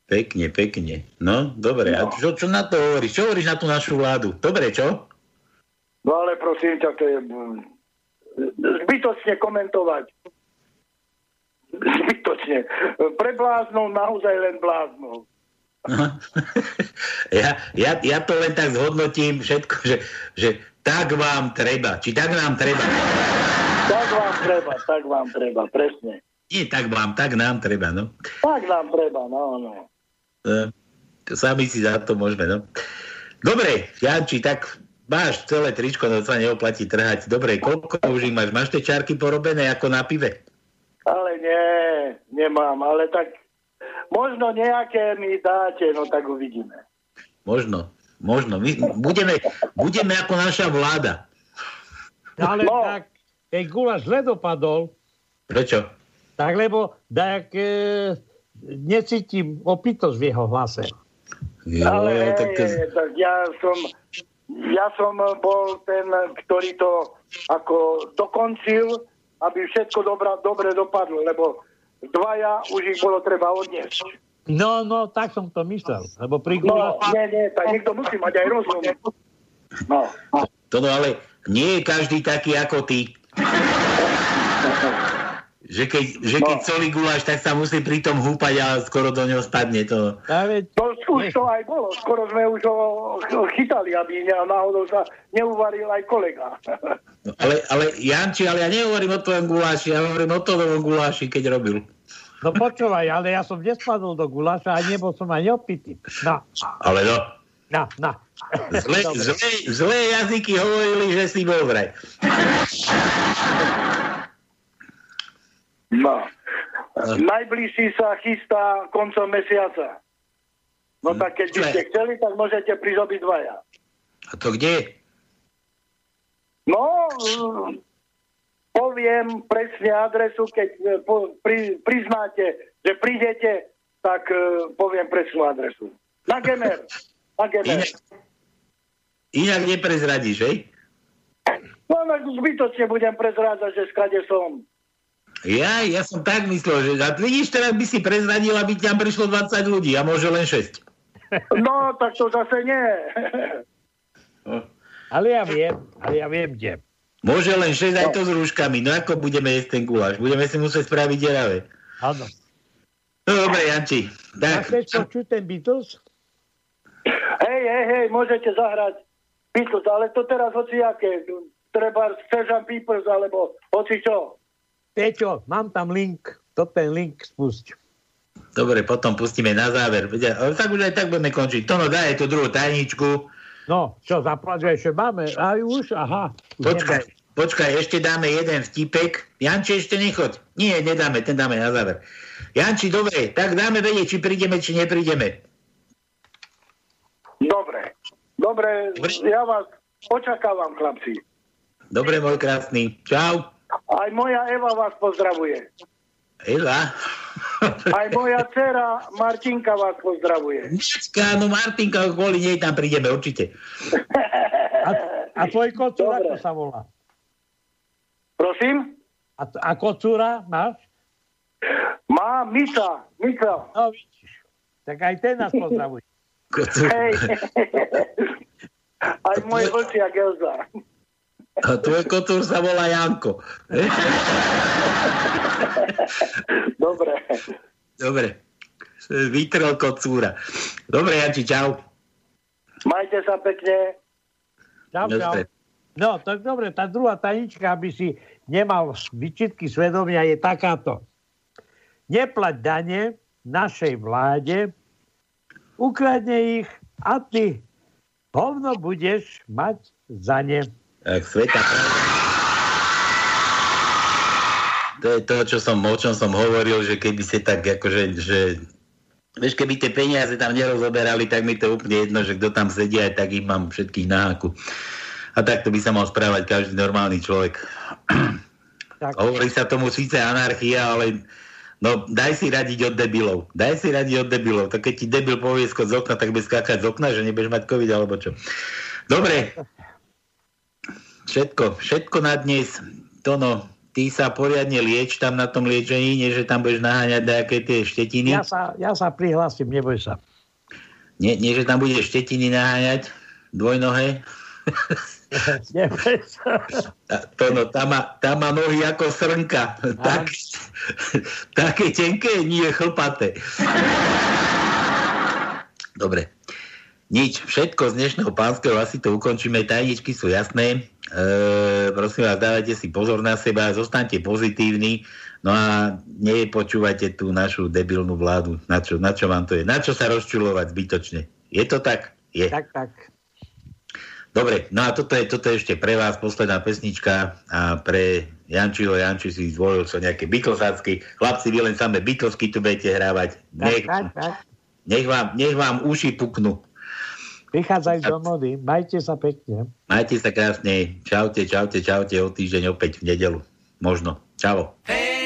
Pekne, pekne. No, dobre. A čo, čo na to hovoríš? Čo hovoríš na tú našu vládu? Dobre, čo? No ale prosím ťa, to je mm, zbytočne komentovať. Zbytočne. Pre bláznov naozaj len bláznov. Ja, ja, ja to len tak zhodnotím všetko, že, že tak vám treba. Či tak nám treba. Tak vám treba, tak vám treba, presne. Nie tak vám, tak nám treba, no. Tak nám treba, no, no. E, sami si za to môžeme, no. Dobre, Janči, tak máš celé tričko, no sa neoplatí trhať. Dobre, koľko už ich máš? Máš tie čárky porobené ako na pive? Ale nie, nemám, ale tak možno nejaké mi dáte, no tak uvidíme. Možno, možno. My budeme, budeme ako naša vláda. Ale no. tak, keď guláš zle dopadol, Prečo? tak lebo tak e, necítim opitosť v jeho hlase. Jo, ale tak, tak ja som ja som bol ten, ktorý to ako dokončil, aby všetko dobra, dobre dopadlo, lebo dvaja už ich bolo treba odniesť. No, no, tak som to myslel. Lebo pri No, nie, nie, tak niekto musí mať aj rozum. No. to no ale nie je každý taký ako ty. Že keď, že keď No. solí guláš, tak sa musí pri tom húpať a skoro do neho spadne. To... To už to aj bolo. Skoro sme už ho chytali, aby náhodou sa neuvaril aj kolega. Ale, ale Janči, ale ja nehovorím o tvojom guláši, ja hovorím o tvojom guláši, keď robil. No počúvaj, ale ja som nespadol do guláša a nebol som ani opitý. No, Ale no, no, no. zlé, Dobre. zlé, zlé jazyky hovorili, že si bol vraj. No. Najbližší sa chystá koncom mesiaca. No tak keď by ste chceli, tak môžete prísť obidvaja. A to kde? No, mm, poviem presne adresu, keď e, po, pri, priznáte, že prídete, tak poviem presnú adresu. Na Gemer. Na Gemer. Inak, inak neprezradíš, hej? No, zbytočne budem prezrádzať, že skade som. Ja, ja som tak myslel, že a vidíš, teraz by si prezradil, aby tam prišlo 20 ľudí a môže len 6. No, tak to zase nie. Ale ja viem, ale ja viem, kde. Môže len 6 aj to s rúškami. No ako budeme jesť ten guláš? Budeme si musieť spraviť deravé. Áno. No dobre, Janči. Tak, chceš počuť ten Beatles? Hej, hej, hej, môžete zahrať Beatles, ale to teraz hociaké. Treba Sgt. Peepers, alebo hoci čo. Peťo, mám tam link. To ten link spusť. dobre, potom pustíme na záver. Tak už aj tak budeme končiť. Tono, daj tú druhú tajničku. No, čo, zaplať, že ešte máme? Aj už, aha. Počkaj, počkaj, ešte dáme jeden vtipek. Janči, ešte nechoď. Nie, nedáme, ten dáme na záver. Janči, dobre, tak dáme vedieť, či prídeme, či neprídeme. Dobre. Dobre, ja vás očakávam, chlapci. Dobre, môj krásny. Čau. Aj moja Eva vás pozdravuje. Ela. Aj moja dcera Martinka vás pozdravuje. Dneska, no Martinka, kvôli nej tam prídeme, určite. A, a tvoj kocúr, ako sa volá? Prosím? A, a kocúra máš? Má Mica, Mica. No vidíš. Tak aj ten nás pozdravuje. Hej. Aj môj vlčiak Elza. A tvoj kotúr sa volá Janko. Dobre. Dobre. Vytrel kocúra. Dobre, Janči, čau. Majte sa pekne. Čau, čau. No, tak dobre, tá druhá tajnička, aby si nemal vyčitky svedomia, je takáto. Neplať dane našej vláde, ukradne ich a ty hovno budeš mať za ne. Sveta. To je to, čo som, o čom som hovoril, že keby ste tak akože, že Vieš, keby tie peniaze tam nerozoberali, tak mi to úplne jedno, že kto tam sedí, aj tak ich mám všetkých na háku. A takto by sa mal správať každý normálny človek. Tak. Hovorí sa tomu síce anarchia, ale no daj si radiť od debilov. Daj si radiť od debilov. Tak keď ti debil povie z okna, tak bez skákať z okna, že nebudeš mať covid alebo čo. Dobre. Všetko, všetko na dnes. Tono, ty sa poriadne lieč tam na tom liečení, nie že tam budeš naháňať nejaké tie štetiny. Ja sa, ja sa prihlásim, neboj sa. Nie, nie, že tam budeš štetiny naháňať, dvojnohé. To no, tam má, tam má nohy ako srnka. Tak, také tenké, nie chlpaté. Dobre. Nič, všetko z dnešného pánskeho asi to ukončíme. Tajničky sú jasné. E, prosím vás, dávajte si pozor na seba, zostaňte pozitívni, no a nepočúvajte tú našu debilnú vládu. Na čo, na čo vám to je? Na čo sa rozčulovať zbytočne? Je to tak? Je. Tak, tak. Dobre, no a toto je, toto je ešte pre vás posledná pesnička a pre Jančiho, Janči si zvolil čo nejaké bytlosácky. Chlapci, vy len samé bytlosky tu budete hrávať. Nech, tak, tak, tak. nech, vám, nech vám uši puknú. Prichádzajú do mody. Majte sa pekne. Majte sa krásne. Čaute, čaute, čaute. O týždeň opäť v nedelu. Možno. Čau. Hey!